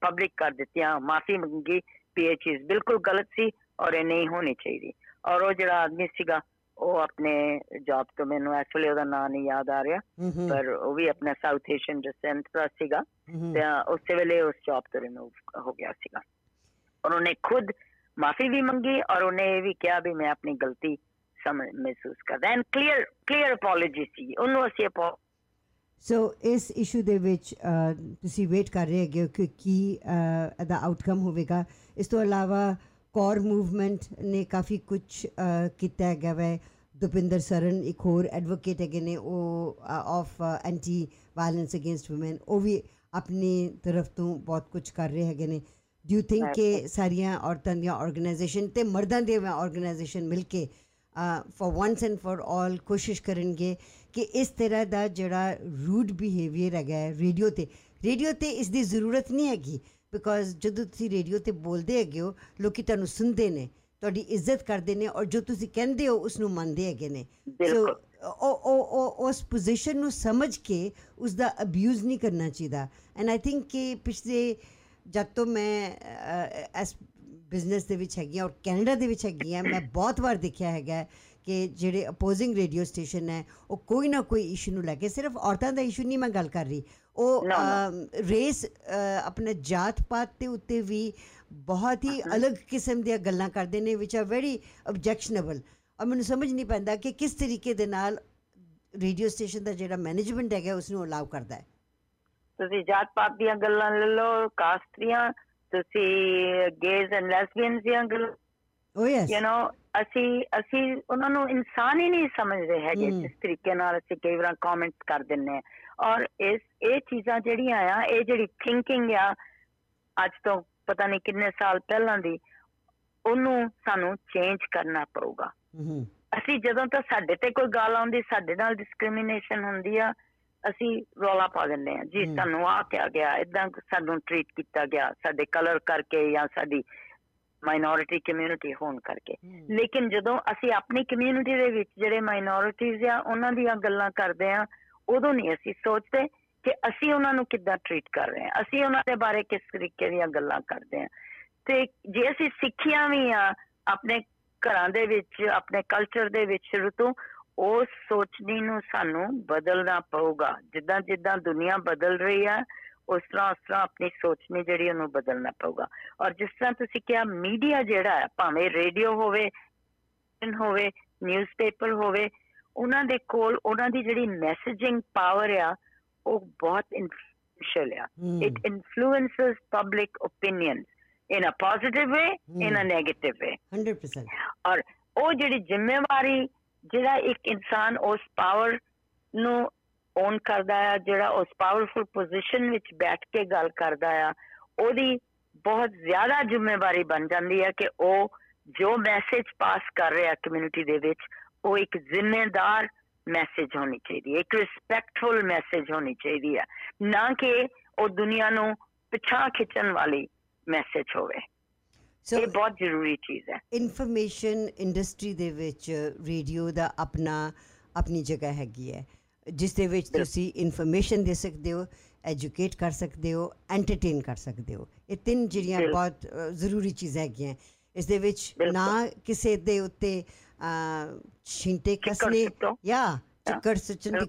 ਪਬਲਿਕ ਕਰ ਦਿੱਤੀਆਂ ਮਾਫੀ ਮੰਗੀ ਵੀ ਇਹ ਚੀਜ਼ ਬਿਲਕੁਲ ਗਲਤ ਸੀ ਔਰ ਇਹ ਨਹੀਂ ਹੋਣੀ ਚਾਹੀਦੀ ਔਰ ਉਹ ਜਿਹੜਾ ਆਦਮੀ ਸੀਗਾ ਉਹ ਆਪਣੇ ਜੌਬ ਤੋਂ ਮੈਨੂੰ ਐਕਚੁਅਲੀ ਉਹਦਾ ਨਾਮ ਨਹੀਂ ਯਾਦ ਆ ਰਿਹਾ ਪਰ ਉਹ ਵੀ ਆਪਣਾ ਸਾਊਥ ਏਸ਼ੀਅਨ ਡਿਸੈਂਟ ਦਾ ਸੀਗਾ ਤੇ ਉਸੇ ਵੇਲੇ ਉਸ ਜੌਬ ਤੋਂ ਰਿਮੂਵ ਹੋ ਗਿਆ ਸੀਗਾ ਔਰ ਉਹਨੇ ਖੁਦ ਮਾਫੀ ਵੀ ਮੰਗੀ ਔਰ ਉਹਨੇ ਇਹ ਵੀ ਕਿਹਾ ਵੀ ਮੈਂ ਆਪਣੀ ਗਲਤੀ ਸਮਝ ਮਹਿਸੂਸ ਕਰਦਾ ਐਂਡ ਕਲੀਅਰ ਕਲੀਅਰ ਅਪੋਲੋਜੀ ਸੀ ਉਹਨੂੰ ਅਸੀਂ ਸੋ ਇਸ ਇਸ਼ੂ ਦੇ ਵਿੱਚ ਤੁਸੀਂ ਵੇਟ ਕਰ ਰਹੇ ਹੈਗੇ ਕਿ ਕੀ ਦਾ ਆਊਟਕਮ ਹੋਵੇਗਾ ਇਸ ਤੋਂ ਇਲਾਵਾ ਕੋਰ ਮੂਵਮੈਂਟ ਨੇ ਕਾਫੀ ਕੁਝ ਕੀਤਾ ਹੈਗਾ ਵੈ। ਦੁਪਿੰਦਰ ਸਰਨ ਇੱਕ ਹੋਰ ਐਡਵੋਕੇਟ ਹੈਗੇ ਨੇ ਉਹ of anti violence against women ਉਹ ਵੀ ਆਪਣੀ ਤਰਫ ਤੋਂ ਬਹੁਤ ਕੁਝ ਕਰ ਰਹੇ ਹੈਗੇ ਨੇ। ਡੂ ਯੂ ਥਿੰਕ ਕਿ ਸਾਰੀਆਂ ਔਰਤਾਂ ਦੀਆਂ ਆਰਗੇਨਾਈਜੇਸ਼ਨ ਤੇ ਮਰਦਾਂ ਦੇ ਆਰਗੇਨਾਈਜੇਸ਼ਨ ਮਿਲ ਕੇ for once and for all ਕੋਸ਼ਿਸ਼ ਕਰਨਗੇ ਕਿ ਇਸ ਤਰ੍ਹਾਂ ਦਾ ਜਿਹੜਾ ਰੂਡ ਬਿਹੇਵੀਅਰ ਹੈਗਾ ਰੇਡੀਓ ਤੇ। ਰੇਡੀਓ ਤੇ ਇਸ ਦੀ ਜ਼ਰੂਰਤ ਨਹੀਂ ਹੈਗੀ। ਬਿਕੋਜ਼ ਜਦੋਂ ਤੁਸੀਂ ਰੇਡੀਓ ਤੇ ਬੋਲਦੇ ਹੈਗੇ ਹੋ ਲੋਕੀ ਤੁਹਾਨੂੰ ਸੁਣਦੇ ਨੇ ਤੁਹਾਡੀ ਇੱਜ਼ਤ ਕਰਦੇ ਨੇ ਔਰ ਜੋ ਤੁਸੀਂ ਕਹਿੰਦੇ ਹੋ ਉਸ ਨੂੰ ਮੰਨਦੇ ਹੈਗੇ ਨੇ। ਸੋ ਉਹ ਉਹ ਉਸ ਪੋਜੀਸ਼ਨ ਨੂੰ ਸਮਝ ਕੇ ਉਸ ਦਾ ਅਬਿਊਜ਼ ਨਹੀਂ ਕਰਨਾ ਚਾਹੀਦਾ। ਐਂਡ ਆਈ ਥਿੰਕ ਕਿ ਪਿਛਲੇ ਜਦ ਤੋਂ ਮੈਂ ਐਸ ਬਿਜ਼ਨਸ ਦੇ ਵਿੱਚ ਹੈਗੀ ਔਰ ਕੈਨੇਡਾ ਦੇ ਵਿੱਚ ਹੈਗੀ ਆ ਮੈਂ ਬਹੁਤ ਵਾਰ ਦੇਖਿਆ ਹੈਗਾ ਕਿ ਜਿਹੜੇ ਅਪੋਜ਼ਿੰਗ ਰੇਡੀਓ ਸਟੇਸ਼ਨ ਹੈ ਉਹ ਕੋਈ ਨਾ ਕੋਈ ਇਸ਼ੂ ਨੂੰ ਲੈ ਕੇ ਸਿਰਫ ਔਰਤਾਂ ਦਾ ਇਸ਼ੂ ਨਹੀਂ ਮੈਂ ਗੱਲ ਕਰ ਰਹੀ ਉਹ ਰੇਸ ਆਪਣੇ ਜਾਤ ਪਾਤ ਤੇ ਉੱਤੇ ਵੀ ਬਹੁਤ ਹੀ ਅਲੱਗ ਕਿਸਮ ਦੀਆਂ ਗੱਲਾਂ ਕਰਦੇ ਨੇ ਵਿਚ ਆ ਵੈਰੀ ਆਬਜੈਕਸ਼ਨੇਬਲ ਔਰ ਮੈਨੂੰ ਸਮਝ ਨਹੀਂ ਪੈਂਦਾ ਕਿ ਕਿਸ ਤਰੀਕੇ ਦੇ ਨਾਲ ਰੇਡੀਓ ਸਟੇਸ਼ਨ ਦਾ ਜਿਹੜਾ ਮੈਨੇਜਮੈਂਟ ਹੈਗਾ ਉਸ ਨੂੰ ਅਲਾਉ ਕਰਦਾ ਹੈ। ਤੁਸੀਂ ਜਾਤ ਪਾਤ ਦੀਆਂ ਗੱਲਾਂ ਲੈ ਲਓ ਕਾਸਟ ਦੀਆਂ ਤੁਸੀਂ ਗੇਜ਼ ਐਂਡ ਲੈਸਬੀਅਨਸ ਦੀਆਂ ਗੱਲਾਂ। ਓ ਯੈਸ ਯੂ نو ਅਸੀਂ ਅਸੀਂ ਉਹਨਾਂ ਨੂੰ ਇਨਸਾਨ ਹੀ ਨਹੀਂ ਸਮਝਦੇ ਹੈਗੇ ਹਮ। ਜਿਸ ਤਰੀਕੇ ਨਾਲ ਅਸੀਂ ਕਈ ਵਾਰ ਕਮੈਂਟਸ ਕਰ ਦਿੰਨੇ ਆ ਔਰ ਇਸ ਇਹ ਚੀਜ਼ਾਂ ਜਿਹੜੀਆਂ ਆ ਇਹ ਜਿਹੜੀ ਥਿੰਕਿੰਗ ਆ ਅੱਜ ਤੋਂ ਪਤਾ ਨਹੀਂ ਕਿੰਨੇ ਸਾਲ ਪਹਿਲਾਂ ਦੀ ਉਹਨੂੰ ਸਾਨੂੰ ਚੇਂਜ ਕਰਨਾ ਪਊਗਾ। ਅਸੀਂ ਜਦੋਂ ਤਾਂ ਸਾਡੇ ਤੇ ਕੋਈ ਗੱਲ ਆਉਂਦੀ ਸਾਡੇ ਨਾਲ ਡਿਸਕ੍ਰਿਮੀਨੇਸ਼ਨ ਹੁੰਦੀ ਆ ਅਸੀਂ ਰੌਲਾ ਪਾ ਦਿੰਦੇ ਆ। ਜੀ। ਸਾਨੂੰ ਆ ਕਿਹਾ ਗਿਆ ਇਦਾਂ ਸਾਨੂੰ ਟ੍ਰੀਟ ਕੀਤਾ ਗਿਆ ਸਾਡੇ ਕਲਰ ਕਰਕੇ ਜਾਂ ਸਾਡੀ ਮਾਈਨੋਰਿਟੀ ਕਮਿਊਨਿਟੀ ਹੋਣ ਕਰਕੇ। ਲੇਕਿਨ ਜਦੋਂ ਅਸੀਂ ਆਪਣੀ ਕਮਿਊਨਿਟੀ ਦੇ ਵਿੱਚ ਜਿਹੜੇ ਮਾਈਨੋਰਿਟੀਜ਼ ਆ ਉਹਨਾਂ ਦੀਆਂ ਗੱਲਾਂ ਕਰਦੇ ਆ ਉਦੋਂ ਨਹੀਂ ਅਸੀਂ ਸੋਚਦੇ ਕਿ ਅਸੀਂ ਉਹਨਾਂ ਨੂੰ ਕਿੱਦਾਂ ਟ੍ਰੀਟ ਕਰ ਰਹੇ ਹਾਂ। ਅਸੀਂ ਉਹਨਾਂ ਦੇ ਬਾਰੇ ਕਿਸ ਤਰੀਕੇ ਦੀਆਂ ਗੱਲਾਂ ਕਰਦੇ ਆ ਤੇ ਜੇ ਅਸੀਂ ਸਿੱਖਿਆ ਵੀ ਆ ਆਪਣੇ ਘਰਾਂ ਦੇ ਵਿੱਚ, ਆਪਣੇ ਕਲਚਰ ਦੇ ਵਿੱਚ ਸ਼ੁਰੂ ਤੋਂ ਉਸ ਸੋਚਣੀ ਨੂੰ ਸਾਨੂੰ ਬਦਲਣਾ ਪਊਗਾ। ਜਿੱਦਾਂ ਜਿੱਦਾਂ ਦੁਨੀਆ ਬਦਲ ਰਹੀ ਆ, ਉਸ ਤਰ੍ਹਾਂ ਉਸ ਤਰ੍ਹਾਂ ਆਪਣੀ ਸੋਚਣੀ ਜਿਹੜੀ ਉਹਨੂੰ ਬਦਲਣਾ ਪਊਗਾ। ਔਰ ਜਿਸ ਤਰ੍ਹਾਂ ਤੁਸੀਂ ਕਿਹਾ ਮੀਡੀਆ ਜਿਹੜਾ ਹੈ, ਭਾਵੇਂ ਰੇਡੀਓ ਹੋਵੇ ਹੋਵੇ ਨਿਊਜ਼ਪੇਪਰ ਹੋਵੇ ਉਹਨਾਂ ਦੇ ਕੋਲ ਉਹਨਾਂ ਦੀ ਜਿਹੜੀ ਮੈਸੇਜਿੰਗ ਪਾਵਰ ਆ ਉਹ ਬਹੁਤ ਇਨਫਲੂਐਂਸ਼ੀਅਲ ਆ। it influences public opinions in a positive way in a negative way 100% ਔਰ ਉਹ ਜਿਹੜੀ ਜ਼ਿੰਮੇਵਾਰੀ ਜਿਹੜਾ ਇੱਕ ਇਨਸਾਨ ਉਸ ਪਾਵਰ ਨੂੰ ਓਨ ਕਰਦਾ ਆ ਜਿਹੜਾ ਉਸ ਪਾਵਰਫੁਲ ਪੋਜੀਸ਼ਨ ਵਿੱਚ ਬੈਠ ਕੇ ਗੱਲ ਕਰਦਾ ਆ ਉਹਦੀ ਬਹੁਤ ਜ਼ਿਆਦਾ ਜ਼ਿੰਮੇਵਾਰੀ ਬਣ ਜਾਂਦੀ ਹੈ ਕਿ ਉਹ ਜੋ ਮੈਸੇਜ ਪਾਸ ਕਰ ਰਿਹਾ ਕਮਿਊਨਿਟੀ ਦੇ ਵਿੱਚ ਉਹ ਇੱਕ ਜ਼ਿੰਮੇਦਾਰ ਮੈਸੇਜ ਹੋਣੀ ਚਾਹੀਦੀ ਹੈ ਇੱਕ ਰਿਸਪੈਕਟਫੁਲ ਮੈਸੇਜ ਹੋਣੀ ਚਾਹੀਦੀ ਹੈ ਨਾ ਕਿ ਉਹ ਦੁਨੀਆ ਨੂੰ ਪਿਛਾਂ ਖਿੱਚਣ ਵਾਲੀ ਮੈਸੇਜ ਹੋਵੇ। ਸੋ ਇਹ ਬਹੁਤ ਜ਼ਰੂਰੀ ਚੀਜ਼ ਹੈ। ਇਨਫੋਰਮੇਸ਼ਨ ਇੰਡਸਟਰੀ ਦੇ ਵਿੱਚ ਰੇਡੀਓ ਦਾ ਆਪਣਾ ਆਪਣੀ ਜਗ੍ਹਾ ਹੈਗੀ ਹੈ ਜਿਸ ਦੇ ਵਿੱਚ ਤੁਸੀਂ ਇਨਫੋਰਮੇਸ਼ਨ ਦੇ ਸਕਦੇ ਹੋ ਐਜੂਕੇਟ ਕਰ ਸਕਦੇ ਹੋ ਐਂਟਰਟੇਨ ਕਰ ਸਕਦੇ ਹੋ। ਇਹ ਤਿੰਨ ਜਿਹੜੀਆਂ। ਬਹੁਤ ਜ਼ਰੂਰੀ ਚੀਜ਼ਾਂ ਹੈਗੀਆਂ। ਇਸ ਦੇ ਵਿੱਚ। ਨਾ ਕਿਸੇ ਦੇ ਉੱਤੇ ਛਿੰਟੇ ਕਸਨੇ। ਜਾਂ ਚਿੱਕੜ ਸੁੱਟਣ ਦੀ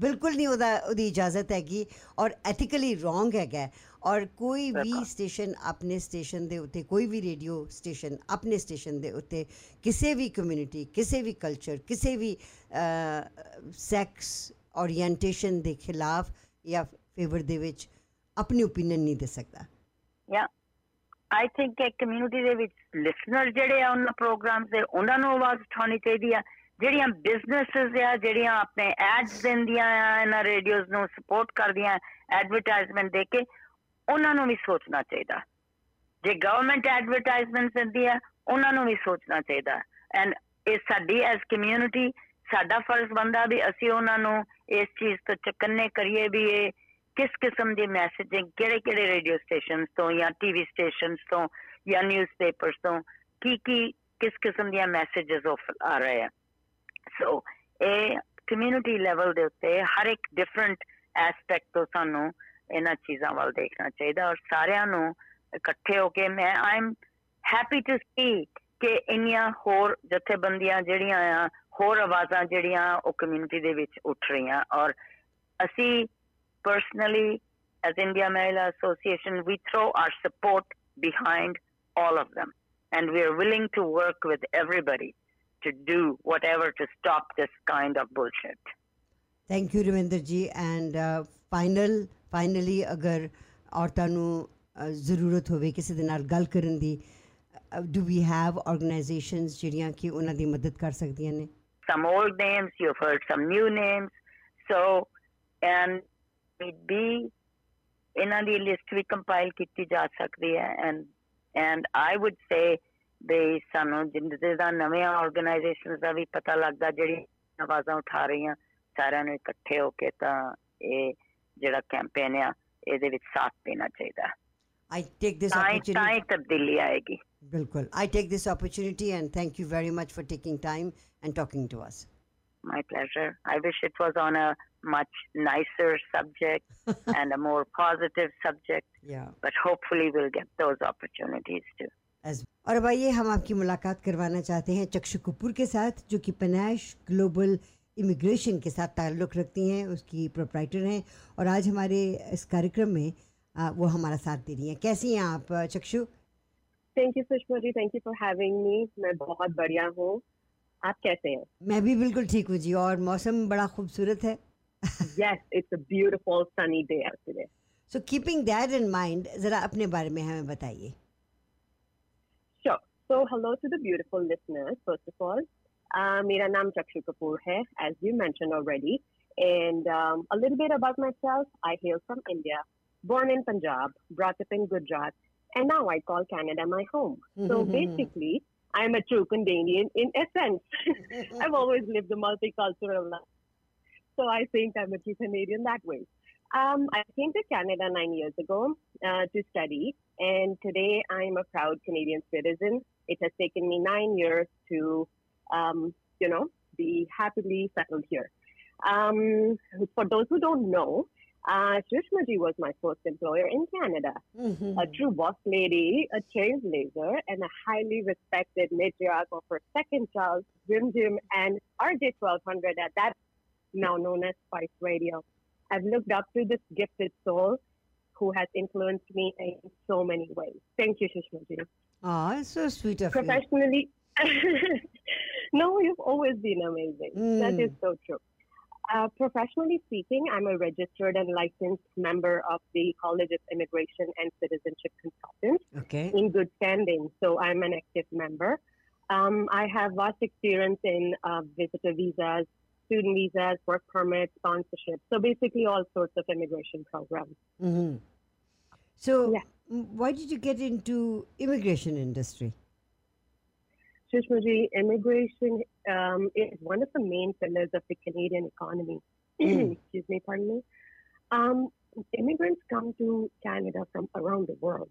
ਬਿਲਕੁਲ। ਨਹੀਂ ਉਹਦਾ ਉਹਦੀ ਇਜਾਜ਼ਤ ਹੈਗੀ ਔਰ ਐਥੀਕਲੀ ਰੋਂਗ ਹੈਗਾ। ਔਰ ਕੋਈ ਵੀ। ਸਟੇਸ਼ਨ ਆਪਣੇ ਸਟੇਸ਼ਨ ਦੇ ਉੱਤੇ ਕੋਈ ਵੀ ਰੇਡੀਓ ਸਟੇਸ਼ਨ ਆਪਣੇ ਸਟੇਸ਼ਨ ਦੇ ਉੱਤੇ ਕਿਸੇ ਵੀ ਕਮਿਊਨਿਟੀ ਕਿਸੇ ਵੀ ਕਲਚਰ ਕਿਸੇ ਵੀ ਸੈਕਸ ਓਰੀਐਂਟੇਸ਼ਨ ਦੇ ਖਿਲਾਫ ਜਾਂ ਫੇਵਰ ਦੇ ਵਿੱਚ ਆਪਣੀ ਓਪੀਨੀਅਨ ਨਹੀਂ ਦੇ ਸਕਦਾ ਯਾ ਆਈ ਥਿੰਕ ਕਿ ਕਮਿਊਨਿਟੀ ਦੇ ਵਿੱਚ ਲਿਸਨਰ ਜਿਹੜੇ ਆ ਉਹਨਾਂ ਪ੍ਰੋਗਰਾਮਸ ਦੇ, ਉਹਨਾਂ ਨੂੰ ਆਵਾਜ਼ ਉਠਾਉਣੀ ਚਾਹੀਦੀ ਆ। ਜਿਹੜੀਆਂ ਬਿਜ਼ਨੈਸਸ ਆ, ਜਿਹੜੀਆਂ ਆਪਣੇ ਐਡਸ ਦਿੰਦੀਆਂ ਆ, ਇਹਨਾਂ ਰੇਡੀਓਜ਼ ਨੂੰ ਸਪੋਰਟ ਕਰਦੀਆਂ ਐਡਵਰਟਾਈਜ਼ਮੈਂਟ ਦੇ ਕੇ, ਉਹਨਾਂ ਨੂੰ ਵੀ ਸੋਚਣਾ ਚਾਹੀਦਾ। ਜੇ ਗਵਰਨਮੈਂਟ ਐਡਵਰਟਾਈਜ਼ਮੈਂਟ ਦਿੰਦੀ ਆ, ਉਹਨਾਂ ਨੂੰ ਵੀ ਸੋਚਣਾ ਚਾਹੀਦਾ। ਐਂਡ ਇਹ ਸਾਡੀ ਐਸ ਕਮਿਊਨਿਟੀ ਸਾਡਾ ਫਰਜ਼ ਬੰਦਾ ਵੀ ਅਸੀਂ ਉਹਨਾਂ ਨੂੰ ਇਸ ਚੀਜ਼ ਤੋਂ ਚਕੰਨੇ ਕਰੀਏ ਵੀ ਇਹ ਕਿਸ ਕਿਸਮ ਦੀ ਮੈਸੇਜਿੰਗ ਕਿਹੜੇ ਕਿਹੜੇ ਰੇਡੀਓ ਸਟੇਸ਼ਨਸ ਤੋਂ ਜਾਂ ਟੀਵੀ ਸਟੇਸ਼ਨਸ ਤੋਂ ਜਾਂ ਨਿਊਜ਼ਪੇਪਰਸ ਤੋਂ, ਕੀ ਕੀ ਕਿਸ ਕਿਸਮ ਦੀਆਂ ਮੈਸੇजेस ਆ ਰਹੇ ਆ। ਸੋ ਇਹ ਕਮਿਊਨਿਟੀ ਲੈਵਲ ਦੇ ਉੱਤੇ ਹਰ ਇੱਕ ਡਿਫਰੈਂਟ ਐਸਪੈਕਟ ਤੋਂ ਸਾਨੂੰ ਇਹਨਾਂ ਚੀਜ਼ਾਂ ਵੱਲ ਦੇਖਣਾ ਚਾਹੀਦਾ ਔਰ ਸਾਰਿਆਂ ਨੂੰ ਇਕੱਠੇ ਹੋ ਕੇ ਮੈਂ I am happy to see ਕਿ ਇੰਨੀਆਂ ਹੋਰ ਜਥੇਬੰਦੀਆਂ ਜਿਹੜੀਆਂ ਆ, ਹੋਰ ਆਵਾਜ਼ਾਂ ਜਿਹੜੀਆਂ ਉਹ ਕਮਿਊਨਿਟੀ ਦੇ ਵਿੱਚ ਉੱਠ ਰਹੀਆਂ ਔਰ ਅਸੀਂ personally as India Mahila Association we throw our support behind all of them and we are willing to work with everybody to do whatever to stop this kind of bullshit. Thank you Ravinder ਜੀ and final finally ਅਗਰ ਔਰਤਾਂ ਨੂੰ ਅ, ਜ਼ਰੂਰਤ ਹੋਵੇ ਕਿਸੇ ਦੇ ਨਾਲ ਗੱਲ ਕਰਨ ਦੀ ਡੂ ਵੀ ਹੈਵ ਆਰਗੇਨਾਈਜੇਸ਼ਨਸ ਜਿਹੜੀਆਂ ਕਿ ਉਹਨਾਂ ਦੀ ਮਦਦ ਕਰ ਸਕਦੀਆਂ ਨੇ Some old names, you've heard some new names. So, and it be ਇਹਨਾਂ ਦੀ ਲਿਸਟ ਵੀ ਕੰਪਾਈਲ ਕੀਤੀ ਜਾ ਸਕਦੀ ਹੈ and and I would say ਦੇ ਸਾਨੂੰ ਜਿੰਦੇ ਦਾ ਨਵੇਂ ਆਰਗੇਨਾਈਜੇਸ਼ਨਸ ਦਾ ਵੀ ਪਤਾ ਲੱਗਦਾ ਜਿਹੜੀ ਆਵਾਜ਼ਾਂ ਉਠਾ ਰਹੀਆਂ ਸਾਰਿਆਂ ਨੂੰ ਇਕੱਠੇ ਹੋ ਕੇ ਤਾਂ ਇਹ ਜਿਹੜਾ ਕੈਂਪੇਨ ਆ ਇਹਦੇ ਵਿੱਚ ਸਾਥ ਦੇਣਾ ਚਾਹੀਦਾ। ਆਈ ਟੇਕ ਦਿਸ ਤਾਂ ਹੀ ਤਾਂ opportunity ਹੀ ਤਬਦੀਲੀ ਆਏਗੀ। ਬਿਲਕੁਲ। I take this opportunity and thank you very much for taking time and talking to us My pleasure. I wish it was on a much nicer subject [LAUGHS] and a more positive subject, yeah. but hopefully we'll get those opportunities too. as और अब आइए हम आपकी मुलाकात करवाना चाहते हैं चक्षु कपूर के साथ जो कि पनाश ग्लोबल इमिग्रेशन के साथ ताल्लुक़ रखती हैं उसकी प्रोप्राइटर हैं और आज हमारे इस कार्यक्रम में आ, वो हमारा साथ दे रही हैं। कैसी हैं आप Chakshu? Thank you Sushma ji. Thank you for having me मैं बहुत बढ़िया हूँ। आप कैसे हैं? मैं भी बिल्कुल ठीक हूँ जी और मौसम बड़ा खूबसूरत है। Yes it's a beautiful sunny day today so keeping that in mind जरा अपने बारे में हमें बताइए। So hello to the beautiful listeners first of all मेरा नाम चक्षु कपूर है as you mention already and a little bit about myself I hail from India born in punjab brought up in gujarat and now i call canada my home. Mm-hmm. I'm a true Canadian in essence. [LAUGHS] I've always lived a multicultural life. So I think I'm a true Canadian that way. Um, I came to Canada nine years ago uh, to study, and today I'm a proud Canadian citizen. It has taken me nine years to, um, you know, be happily settled here. Um, for those who don't know, uh, Sushmaji was my first employer in Canada. Mm-hmm. A true boss lady, a trailblazer, and a highly respected matriarch of her second child, Rimjhim, and RJ 1200 at that, now known as Spice Radio. I've looked up to this gifted soul who has influenced me in so many ways. Thank you, Sushmaji. Oh, it's so sweet of you. Professionally, [LAUGHS] no, you've always been amazing. That is so true. Uh, professionally speaking, I'm a registered and licensed member of the College of Immigration and Citizenship Consultants Okay. in good standing. So I'm an active member. Um, I have vast experience in uh, visitor visas, student visas, work permits, sponsorship. So basically, all sorts of immigration programs. hmm So, Yeah. why did you get into immigration industry? Sushmaji, immigration um, is one of the main pillars of the Canadian economy. [CLEARS THROAT] Mm. Excuse me, pardon me. Um, immigrants come to Canada from around the world.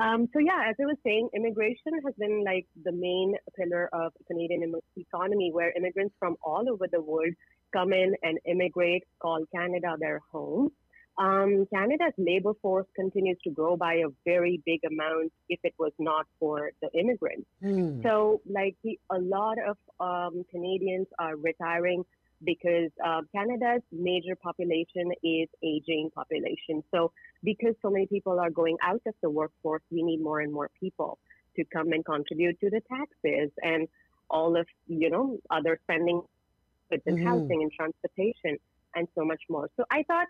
Um, so yeah, as I was saying, immigration has been like the main pillar of the Canadian im- economy, where immigrants from all over the world come in and immigrate, call Canada their home. Um, Canada's labor force continues to grow by a very big amount if it was not for the immigrants. Hmm. So, like, the, a lot of um, Canadians are retiring because uh, Canada's major population is aging population. So, because so many people are going out of the workforce, we need more and more people to come and contribute to the taxes and all of you know other spending within Mhm. housing and transportation and so much more. So, I thought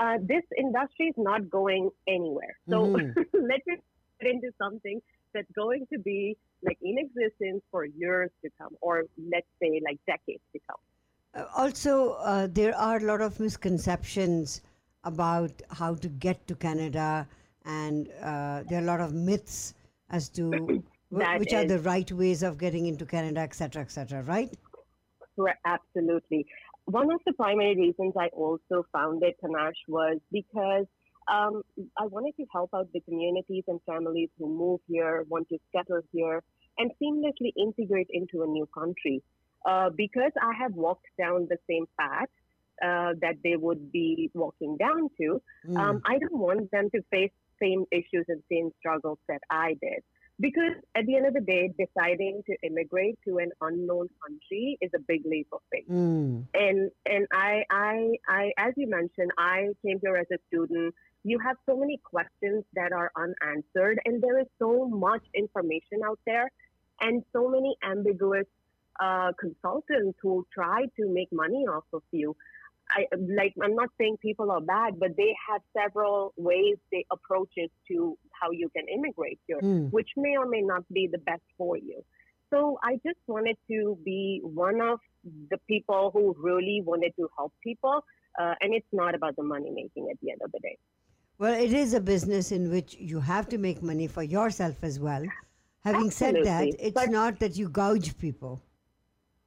uh, this industry is not going anywhere. So, Mhm. let's just get into something that's going to be like in existence for years to come, or let's say like decades to come. Uh, also, uh, there are a lot of misconceptions about how to get to Canada, and uh, there are a lot of myths as to [CLEARS THROAT] which are the right ways of getting into Canada, etc., etc. Right? Absolutely. One of the primary reasons I also founded Panache was because um, I wanted to help out the communities and families who move here, want to settle here, and seamlessly integrate into a new country. Uh, because I have walked down the same path uh, that they would be walking down to, Mm. um, I don't want them to face same issues and same struggles that I did. Because at the end of the day, deciding to immigrate to an unknown country is a big leap of faith. Mm. And and I I I as you mentioned, I came here as a student. You have so many questions that are unanswered, and there is so much information out there, and so many ambiguous uh, consultants who try to make money off of you. I like. I'm not saying people are bad, but they have several ways they approaches to how you can immigrate here, Mm. which may or may not be the best for you. So I just wanted to be one of the people who really wanted to help people, uh, and it's not about the money making at the end of the day. Well, it is a business in which you have to make money for yourself as well. Having said that, it's but- not that you gouge people.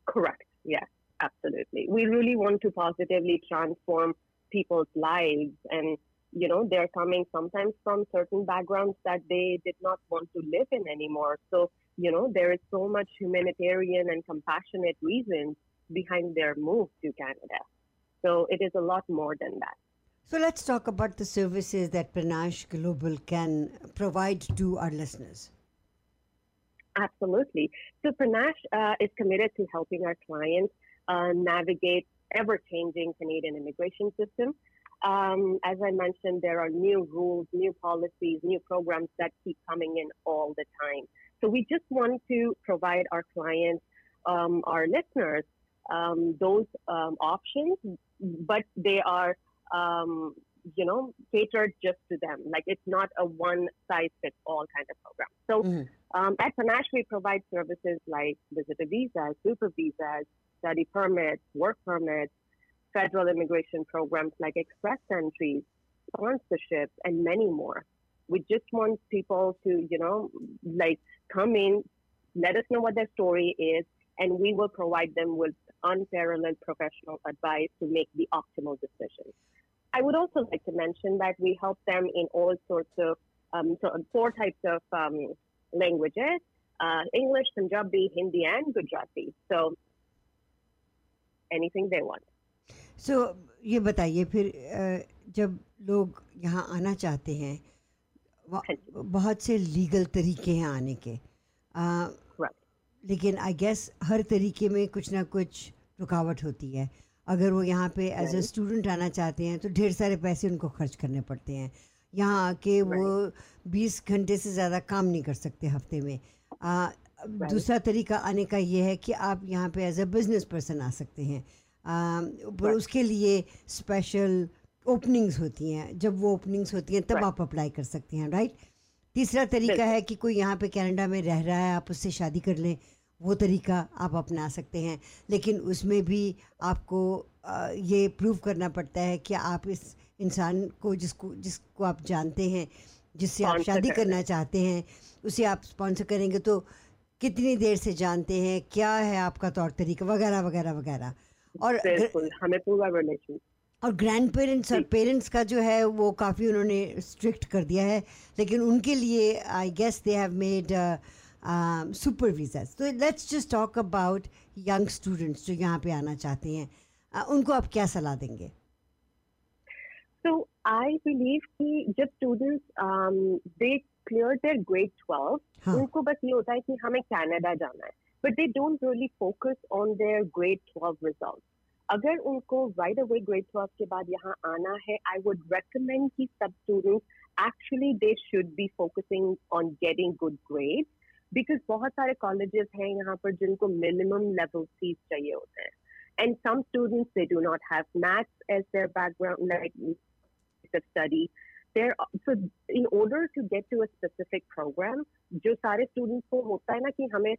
Correct. Yes, absolutely. We really want to positively transform people's lives. And, you know, they're coming sometimes from certain backgrounds that they did not want to live in anymore. So, you know, there is so much humanitarian and compassionate reasons behind their move to Canada. So it is a lot more than that. So let's talk about the services that Panache Global can provide to our listeners. Absolutely. So Panache uh, is committed to helping our clients uh, navigate ever-changing Canadian immigration system. Um, as I mentioned, there are new rules, new policies, new programs that keep coming in all the time. So we just want to provide our clients um, our listeners um, those um, options, but they are, um, you know, catered just to them. Like it's not a one size fits all kind of program. So Mhm. um, at Panache, we provide services like visitor visas, super visas, study permits, work permits, federal immigration programs like express entries, sponsorships, and many more. We just want people to, you know, like come in, let us know what their story is, and we will provide them with unparalleled professional advice to make the optimal decision. I would also like to mention that we help them in all sorts of um, so four types of um, languages uh, English, Punjabi, Hindi, and Gujarati. So anything they want. So ये बताइए फिर जब लोग यहाँ आना चाहते हैं हाँ। बहुत से लीगल तरीके हैं आने के Right. लेकिन आई गेस हर तरीके में कुछ ना कुछ रुकावट होती है अगर वो यहाँ पे एज अ स्टूडेंट आना चाहते हैं तो ढेर सारे पैसे उनको खर्च करने पड़ते हैं यहाँ आके वो बीस घंटे से ज़्यादा काम नहीं कर सकते हफ़्ते में आ, दूसरा तरीका आने का ये है कि आप यहाँ पे एज अ बिज़नेस पर्सन आ सकते हैं पर. उसके लिए स्पेशल ओपनिंग्स होती हैं जब वो ओपनिंग्स होती हैं तब. आप अप्लाई कर सकते हैं राइट तीसरा तरीका। है कि कोई यहाँ पे कनाडा में रह रहा है आप उससे शादी कर लें वो तरीका आप अपना सकते हैं लेकिन उसमें भी आपको ये प्रूव करना पड़ता है कि आप इस इंसान को जिसको जिसको आप जानते हैं जिससे आप शादी करना चाहते हैं उसे आप स्पॉन्सर करेंगे तो कितनी देर से जानते हैं क्या है आपका तौर तरीका वगैरह वगैरह वगैरह। और हमें पूरा रिलेशन। और ग्रैंड पेरेंट्स और पेरेंट्स का जो है वो काफ़ी उन्होंने स्ट्रिक्ट कर दिया है लेकिन उनके लिए I guess they have made super visas so let's just talk about young students जो यहाँ पे आना चाहते हैं। Uh, उनको आप क्या सलाह देंगे? So आई बिलीव कि जब students um, clear their grade twelve उनको बस ये होता है कि हमें कैनेडा जाना है। But they don't really focus on their grade twelve result अगर उनको राइट अवे ग्रेड ट्वेल्व के बाद यहाँ आना है आई वुड रेकमेंड की सब student actually they should be focusing on getting good grade because बहुत सारे कॉलेजेस हैं यहाँ पर जिनको मिनिमम लेवल फ़ीस चाहिए होते हैं। And some students they do not have maths as their background like study there so in order to get to a specific program जो सारे students को होता है ना कि हमें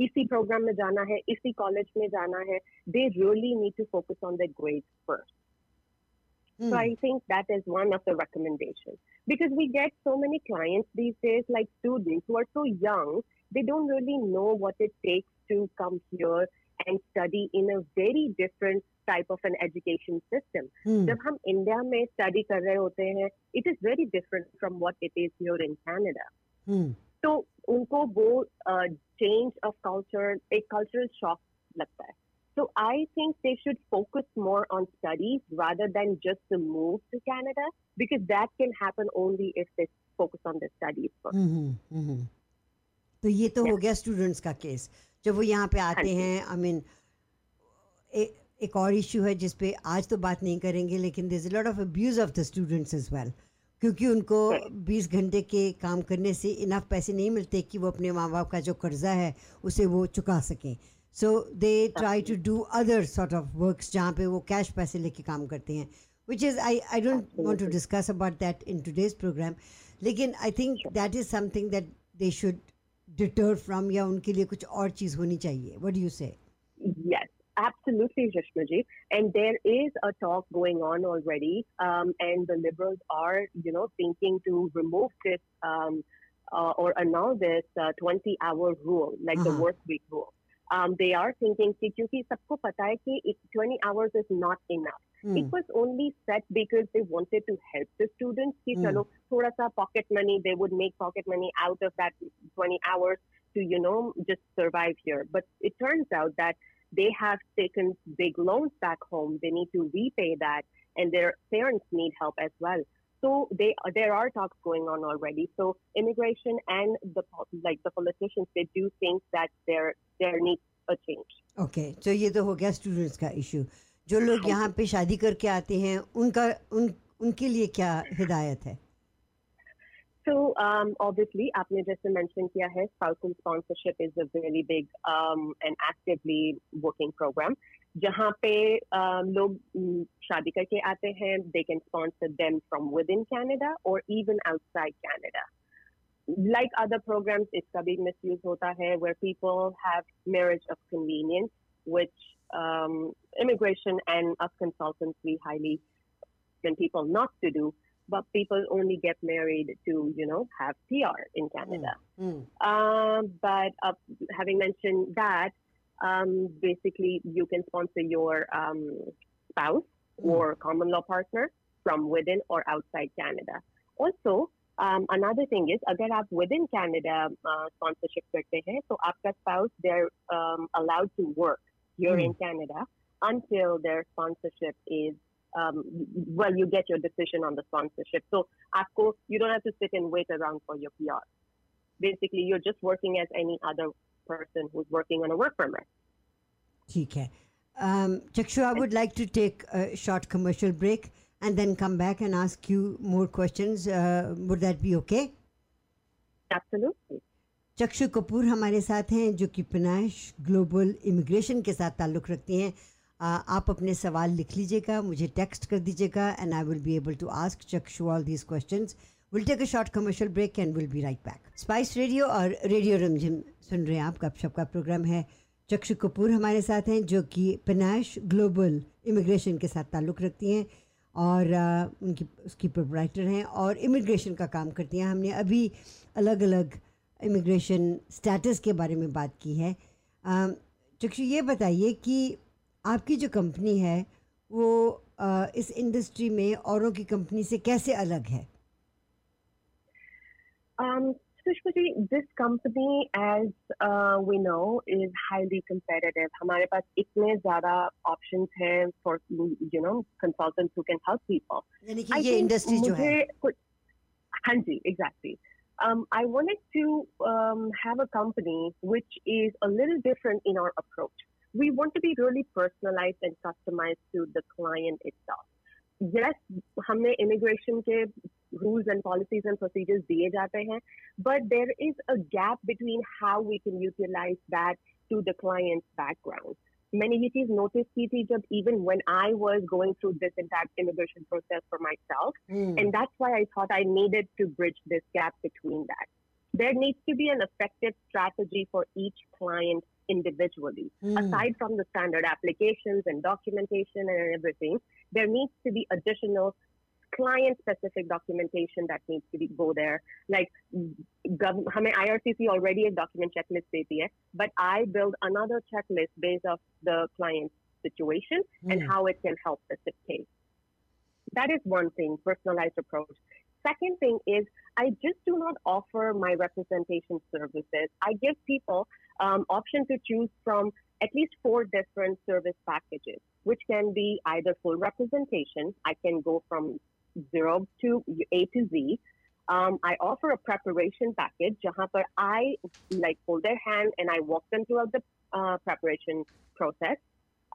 इसी program में जाना है इसी college में जाना है they really need to focus on their grades first Hmm. so I think that is one of the recommendations because we get so many clients these days, like students who are so young, they don't really know what it takes to come here and study in a very different type of an education system. Hmm. जब हम India में study कर रहे होते हैं it is very different from what it is here in Canada Hmm. तो उनको वो चेंज ऑफ कल्चर एक कल्चरल शॉक लगता है So I think they should focus more on studies rather than just the move to Canada because that can happen only if they focus on their studies first. हम्म, हम्म, हम्म। तो ये तो हो गया students का case जब वो यहाँ पे आते हैं आई मीन एक और इशू है जिस पे आज तो बात नहीं करेंगे लेकिन this lot of abuse of the students is well क्योंकि उनको Right. 20 घंटे के काम करने से इनफ पैसे नहीं मिलते कि वो अपने माँ बाप का जो कर्जा है उसे वो चुका सकें. So they try to do other sort of works जहाँ पे वो कैश पैसे लेके काम करते हैं which is I I don't want to discuss about that in today's programme लेकिन I think that is something that they should deter from या उनके लिए कुछ और चीज़ होनी चाहिए what do you say yes absolutely, Rishmaji. And there is a talk going on already, um, and the Liberals are, you know, thinking to remove this um, uh, or annul this 20-hour rule, like Uh-huh. the work week rule. Um, they are thinking कि क्योंकि सबको पता है कि it- 20 hours is not enough. It was only set because they wanted to help the students. कि Hmm. चलो थोड़ा सा pocket money, they would make pocket money out of that 20 hours to, you know, just survive here. But it turns out that they have taken big loans back home. They need to repay that, and their parents need help as well. So they there are talks going on already. So immigration and the po- like the politicians they do think that there there needs a change. Okay तो ये तो हो गया students का issue जो लोग यहाँ पे शादी करके आते हैं उनका उन उनके लिए क्या हिदायत है So um, obviously, आपने जैसे mention किया है, spousal sponsorship is a really big um, and actively working program. जहाँ पे um, लोग mm, शादी करके आते हैं, they can sponsor them from within Canada or even outside Canada. Like other programs, इसका भी misuse होता है, where people have marriage of convenience, which um, immigration and us consultants we highly recommend people not to do but people only get married to, you know, have PR in Canada. Mm. Um, but uh, having mentioned that, um, basically you can sponsor your um, spouse Mm. or common law partner from within or outside Canada. Also, um, another thing is अगर आप within Canada uh, sponsorship करते हैं तो आपका spouse they're um, allowed to work here in Canada until their sponsorship is um, well, you get your decision on the sponsorship. So, आपको, you don't have to sit and wait around for your PR. Basically, you're just working as any other person who's working on a work permit. ठीक है um, Chakshu, I would like to take a short commercial break and then come back and ask you more questions. Uh, would that be okay? Absolutely. चक्षु कपूर हमारे साथ हैं जो कि पिनाश global immigration के साथ ताल्लुक़ रखती हैं आप अपने सवाल लिख लीजिएगा मुझे टेक्स्ट कर दीजिएगा and I will be able to ask Chakshu all these questions will take a short commercial break and will be right back Spice Radio और रेडियो रमझिम सुन रहे हैं आप गपशप का प्रोग्राम है। चक्षु कपूर हमारे साथ हैं, जो कि पिनाश ग्लोबल इमिग्रेशन के साथ ताल्लुक़ रखती हैं और उनकी, उसकी प्रोपराइटर हैं और इमिग्रेशन का काम करती हैं। हमने अभी अलग अलग इमिग्रेशन स्टेटस के बारे में बात की है। चक्षु, ये बताइए कि आपकी जो कंपनी है, वो इस इंडस्ट्री में औरों की कंपनी से कैसे अलग है? Um, Sushmati, this company, as uh, we know, is highly competitive. हमारे पास इतने ज़्यादा options हैं for you know consultants who can help people. यानी कि I ये think इंडस्ट्री जो है मुझे कुछ- हाँ जी, exactly. Um, I wanted to um, have a company which is a little different in our approach. We want to be really personalized and customized to the client itself. Yes, हमने immigration के rules and policies and procedures दिए जाते हैं, but there is a gap between how we can utilize that to the client's background. मैंने ये चीज notice की थी जब even when I was going through this entire immigration process for myself, hmm, and that's why I thought I needed to bridge this gap between that. There needs to be an effective strategy for each client individually. Hmm, Aside from the standard applications and documentation and everything, there needs to be additional client specific documentation that needs to be go there. Like gov- हमें IRCC already a document checklist देती है, but I build another checklist based off the client's situation and hmm, how it can help the SIP case. That is one thing, personalized approach. Second thing is, I just do not offer my representation services. I give people um, option to choose from at least four different service packages, which can be either full representation. I can go from zero to A to Z. Um, I offer a preparation package, par I like hold their hand and I walk them throughout the uh, preparation process.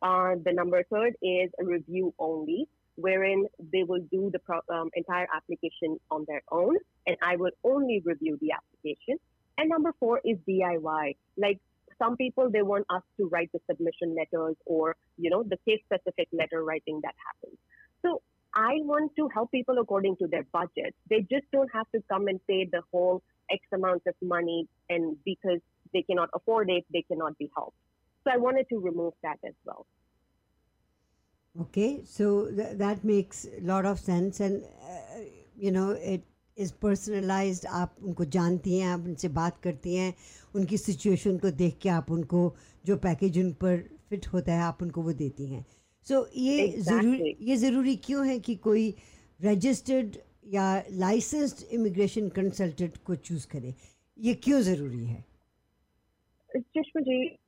Uh, the number third is a review only, wherein they will do the pro- um, entire application on their own, and I will only review the application. And number four is DIY. Like some people, they want us to write the submission letters or you know the case-specific letter writing that happens. So I want to help people according to their budget. They just don't have to come and pay the whole X amount of money, and because they cannot afford it, they cannot be helped. So I wanted to remove that as well. Okay, so th- that makes a lot of sense, and uh, you know it is personalized. आप उनको जानती हैं, आप उनसे बात करती हैं, उनकी सिचुएशन को देख के आप उनको जो पैकेज उन पर फिट होता है आप उनको वो देती हैं. So ये ज़रूरी ये ज़रूरी क्यों है कि कोई रजिस्टर्ड या लाइसेंस्ड इमिग्रेशन कंसल्टेंट को चूज़ करे? ये क्यों ज़रूरी है? Jishmaji,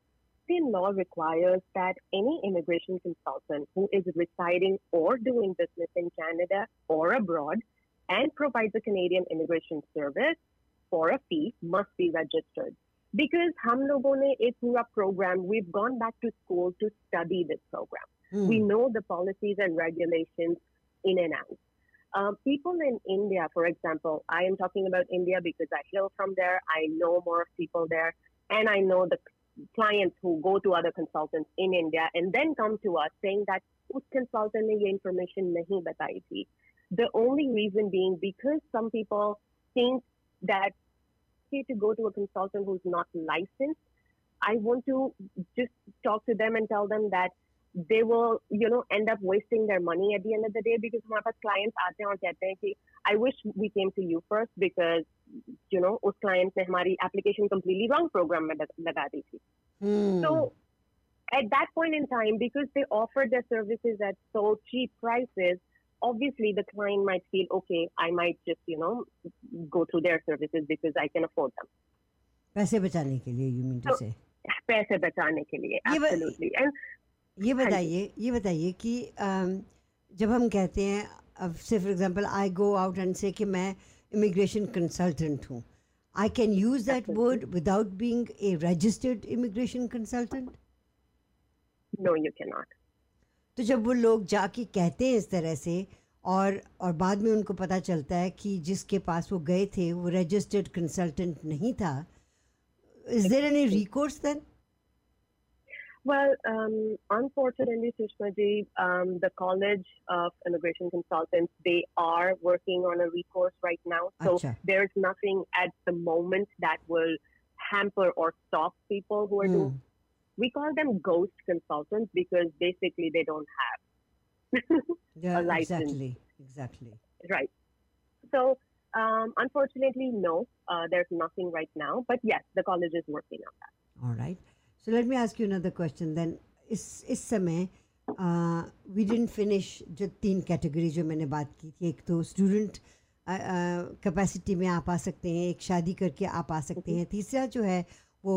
Indian law requires that any immigration consultant who is residing or doing business in Canada or abroad and provides a Canadian immigration service for a fee must be registered. Because हम लोगों ने एक पूरा program, we've gone back to school to study this program. Hmm. We know the policies and regulations in and out. Um, people in India, for example, I am talking about India because I hail from there. I know more people there, and I know the clients who go to other consultants in India and then come to us saying that उस consultant ने ये information नहीं बताई थी. The only reason being because some people think that to go to a consultant who's not licensed, I want to just talk to them and tell them that they will, you know, end up wasting their money at the end of the day because हमारे पास clients आते हैं और कहते हैं कि I wish we came to you first because you know उस client ने हमारी एप्लीकेशन कम्प्लीटली रॉन्ग प्रोग्राम में लगा दी थी। तो at that point in time because they offer their services at so cheap prices obviously the client might feel okay i might just you know go through their services because i can afford them. पैसे बचाने के लिए you mean to से पैसे बचाने के लिए absolutely and ये हाँ बताइए ये बताइए कि जब हम कहते हैं अब से for example I go out and say कि मैं इमिग्रेशन कंसल्टेंट हूँ। I can use that word without being a registered immigration consultant no you cannot. तो जब वो लोग जाके कहते हैं इस तरह से और और बाद में उनको पता चलता है कि जिसके पास वो गए थे वो रजिस्टर्ड कंसल्टेंट नहीं था is there any recourse then Well, um, unfortunately, Sushmaji, um, the College of Immigration Consultants, they are working on a recourse right now. So there is nothing at the moment that will hamper or stop people who are mm. doing. We call them ghost consultants because basically they don't have [LAUGHS] yeah, Exactly. Exactly. Right. So um, unfortunately, no, uh, there's nothing right now. But yes, the college is working on that. All right. So let me ask you another question then. इस इस समय we didn't finish जो तीन category जो मैंने बात की थी एक तो स्टूडेंट कैपेसिटी में आप आ सकते हैं एक शादी करके आप आ सकते हैं तीसरा जो है वो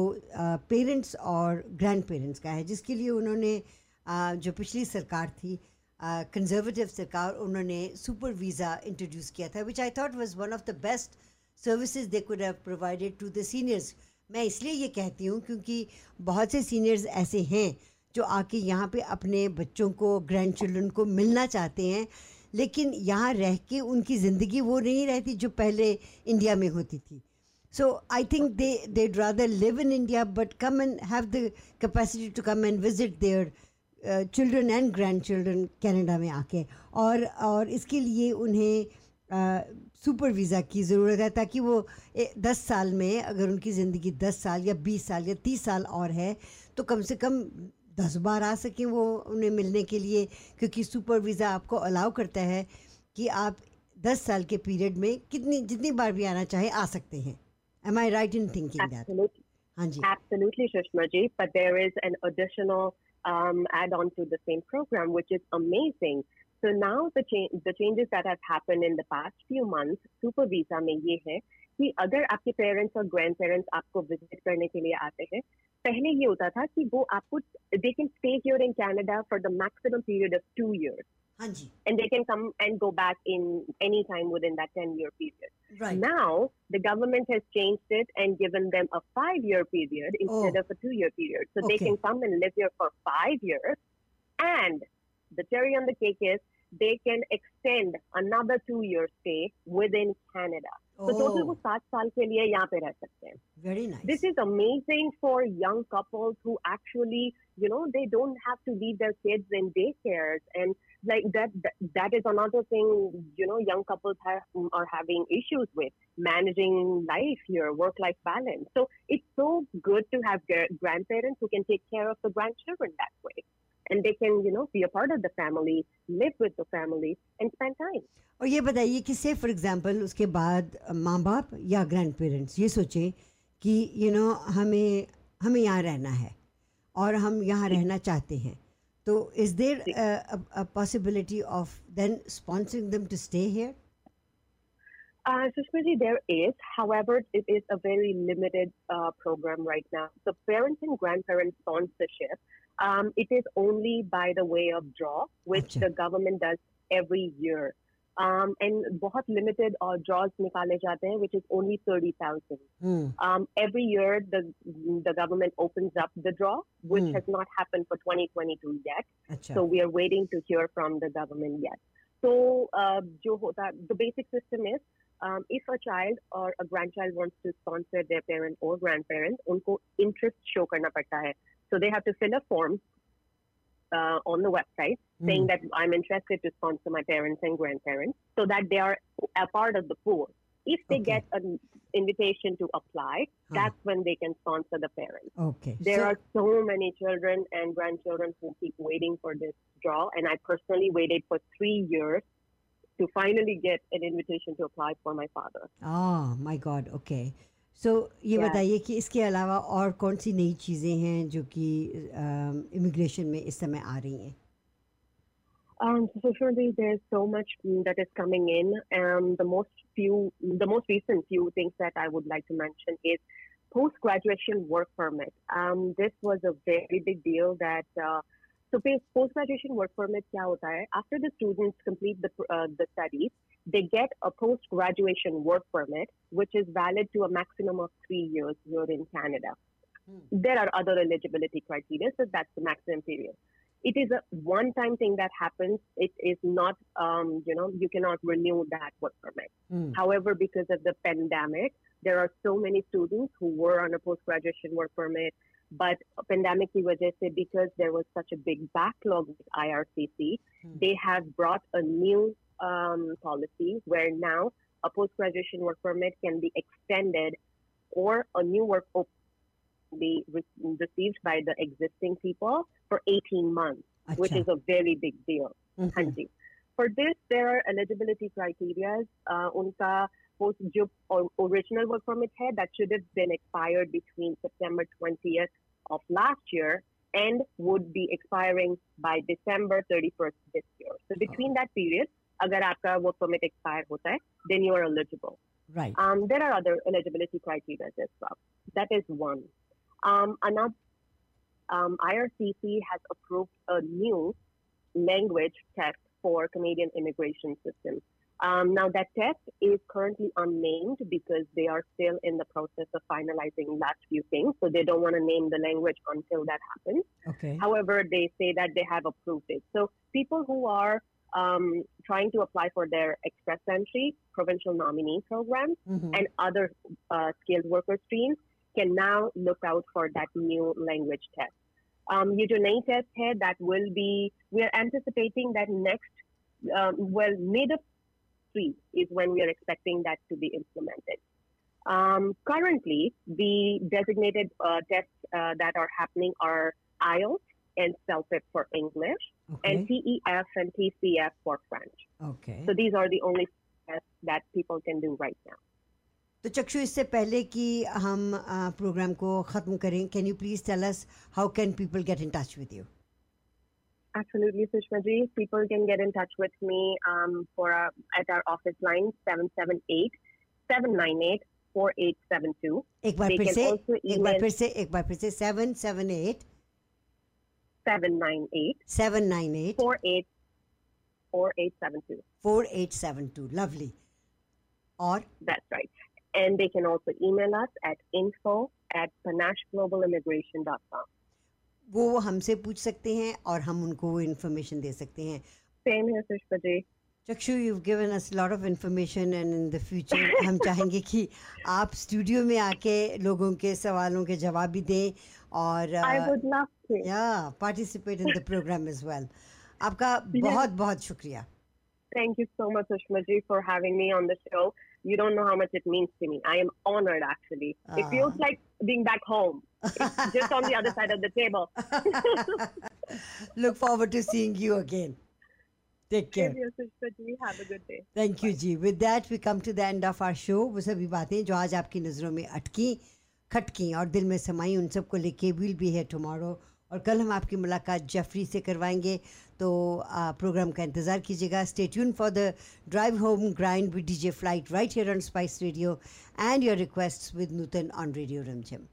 पेरेंट्स और ग्रैंड पेरेंट्स का है जिसके लिए उन्होंने uh, जो पिछली सरकार थी कंजर्वेटिव सरकार उन्होंने सुपर वीज़ा इंट्रोड्यूस किया था which I thought was one of the best services they could have provided to the seniors मैं इसलिए ये कहती हूँ क्योंकि बहुत से सीनियर्स ऐसे हैं जो आके यहाँ पे अपने बच्चों को ग्रैंड चिल्ड्रन को मिलना चाहते हैं, लेकिन यहाँ रह के उनकी ज़िंदगी वो नहीं रहती जो पहले इंडिया में होती थी। So I think they they rather live in India but come and have the capacity to come and visit their children and grandchildren Canada में आके। और और इसके लिए उन्हें uh, सुपर वीज़ा की ज़रूरत है ताकि वो दस साल में अगर उनकी ज़िंदगी दस साल या बीस साल या तीस साल और है तो कम से कम दस बार आ सकें वो उन्हें मिलने के लिए क्योंकि सुपर वीज़ा आपको अलाउ करता है कि आप दस साल के पीरियड में कितनी जितनी बार भी आना चाहे आ सकते हैं I right in thinking that? Absolutely. हाँ जी Absolutely, Sushma ji. But there is an additional um, add-on to the same program, which is amazing. So now the cha- the changes that have happened in the past few months, Super Visa में ये है कि अगर आपके parents और grand parents आपको visit करने के लिए आते हैं पहले ये होता था कि वो आपको they can stay here in Canada for the maximum period of two years हाँ जी and they can come and go back in any time within that 10 year period. Right Now, the government has changed it and given them a five year period instead Oh. of a two year period. So they Okay. can come and live here for five years. And the cherry on the cake is they can extend another two year stay within Canada. So total वो सात साल के लिए यहाँ पे रह सकते हैं. Very nice This is amazing for young couples who actually, you know, they don't have to leave their kids in daycares and like that. That, that is another thing, you know, young couples have, are having issues with managing life here, work-life balance. So it's so good to have gra- grandparents who can take care of the grandchildren that way, and they can, you know, be a part of the family, live with the family, and spend time. और ये बताइए कि से for example उसके बाद माँ बाप या ग्रैंड पेरेंट्स ये सोचें कि यू नो हमें हमें यहाँ रहना है और हम यहाँ रहना चाहते हैं तो is there a possibility of then sponsoring them to stay here Uh, Sushmiti, there is. However, it is a very limited uh, program right now. So, parents and grandparents sponsorship, um, it is only by the way of draw, which Acha. the government does every year. Um, and बहुत limited uh, draws निकाले जाते हैं, which is only 30,000. Hmm Um, every year, the the government opens up the draw, which Hmm. has not happened for 2022 yet. अच्छा So we are waiting to hear from the government yet. So uh, जो होता the basic system is um, if a child or a grandchild wants to sponsor their parent or grandparent, उनको interest show करना पड़ता है. So they have to fill a form uh, on the website Hmm. saying that I'm interested to sponsor my parents and grandparents so that they are a part of the pool. If they Okay. get an invitation to apply, Huh. that's when they can sponsor the parents. Okay. There So- are so many children and grandchildren who keep waiting for this draw, and I personally waited for three years to finally get an invitation to apply for my father. Oh my God. Okay. So ये Yeah. बताइए कि इसके अलावा और कौन सी नई चीज़ें हैं जो कि इमिग्रेशन में इस समय आ रही हैं Um, so surely there's so much mm, that is coming in. Um, the most few, the most recent few things that I would like to mention is post-graduation work permit. Um, this was a very big deal that. Uh, So post graduation work permit kya hota hai? After the students complete the uh, the studies, they get a post graduation work permit, which is valid to a maximum of three years here in Canada. Hmm. There are other eligibility criteria, so that's the maximum period. It is a one-time thing that happens. It is not, um, you know, you cannot renew that work permit. Hmm. However, because of the pandemic, there are so many students who were on a post graduation work permit but pandemic eh, because there was such a big backlog with IRCC, hmm. they have brought a new um, policy where now a post-graduation work permit can be extended or a new work permit be re- received by the existing people for 18 months, which is a very big deal. Mm-hmm. For this, there are eligibility criteria. Uh, unka post or original work permit that should have been expired between September 20th of last year and would be expiring by December 31st this year. So between that period, अगर आपका work permit expire होता है, then you are eligible. right Um, there are other eligibility criteria as well. That is one. Um, another, um, IRCC has approved a new language test for Canadian immigration system. Um, now, that test is currently unnamed because they are still in the process of finalizing last few things. So they don't want to name the language until that happens. Okay. However, they say that they have approved it. So people who are um, trying to apply for their express entry, provincial nominee program, mm-hmm. and other uh, skilled worker streams can now look out for that new language test. Um, UDONATE test here that will be, we're anticipating that next um, well, mid of three is when we are expecting that to be implemented. Um, currently, the designated uh, tests uh, that are happening are IELTS and CELFIP for English and okay TEF and TCF for French. okay So these are the only tests that people can do right now. तो चक्षु इससे पहले कि हम आ, programme को ख़त्म करें can you please tell us how can people get in touch with you Absolutely, Sushma ji. People can get in touch with me um, for uh, at our office line 778 798 4872. एक बार They फिर can से also एक बार email- फिर से एक बार फिर से seven seven eight 798 seven nine eight 48 4872. Four eight seven to lovely और That's right. And they can also email us at info at panashglobalimmigration.com. वो हमसे पूछ सकते हैं और हम उनको वो इन्फॉर्मेशन दे सकते हैं। Chakshu you given us lot of information and in the future हम चाहेंगे कि आप स्टूडियो में आके लोगों के सवालों के जवाब भी दें और participate in the programme is well आपका बहुत बहुत शुक्रिया। Thank you so much Sushma ji for having me on the show you don't know how much it means to me I am honoured actually it feels like being back home It's [LAUGHS] just on the other side of the table. [LAUGHS] Look forward to seeing you again. Take care. Have a good day. Thank you ji with that we come to the end of our show वो सभी बातें जो आज आपकी नज़रों में अटकी खटकी और दिल में समाई उन सबको लेके विल बी है टुमारो और कल हम आपकी मुलाकात जेफरी से करवाएँगे तो आ, प्रोग्राम का इंतज़ार कीजिएगा stay tune for the drive home grind with DJ Flight right here on Spice Radio and your request with Nutan on Radio Rimjhim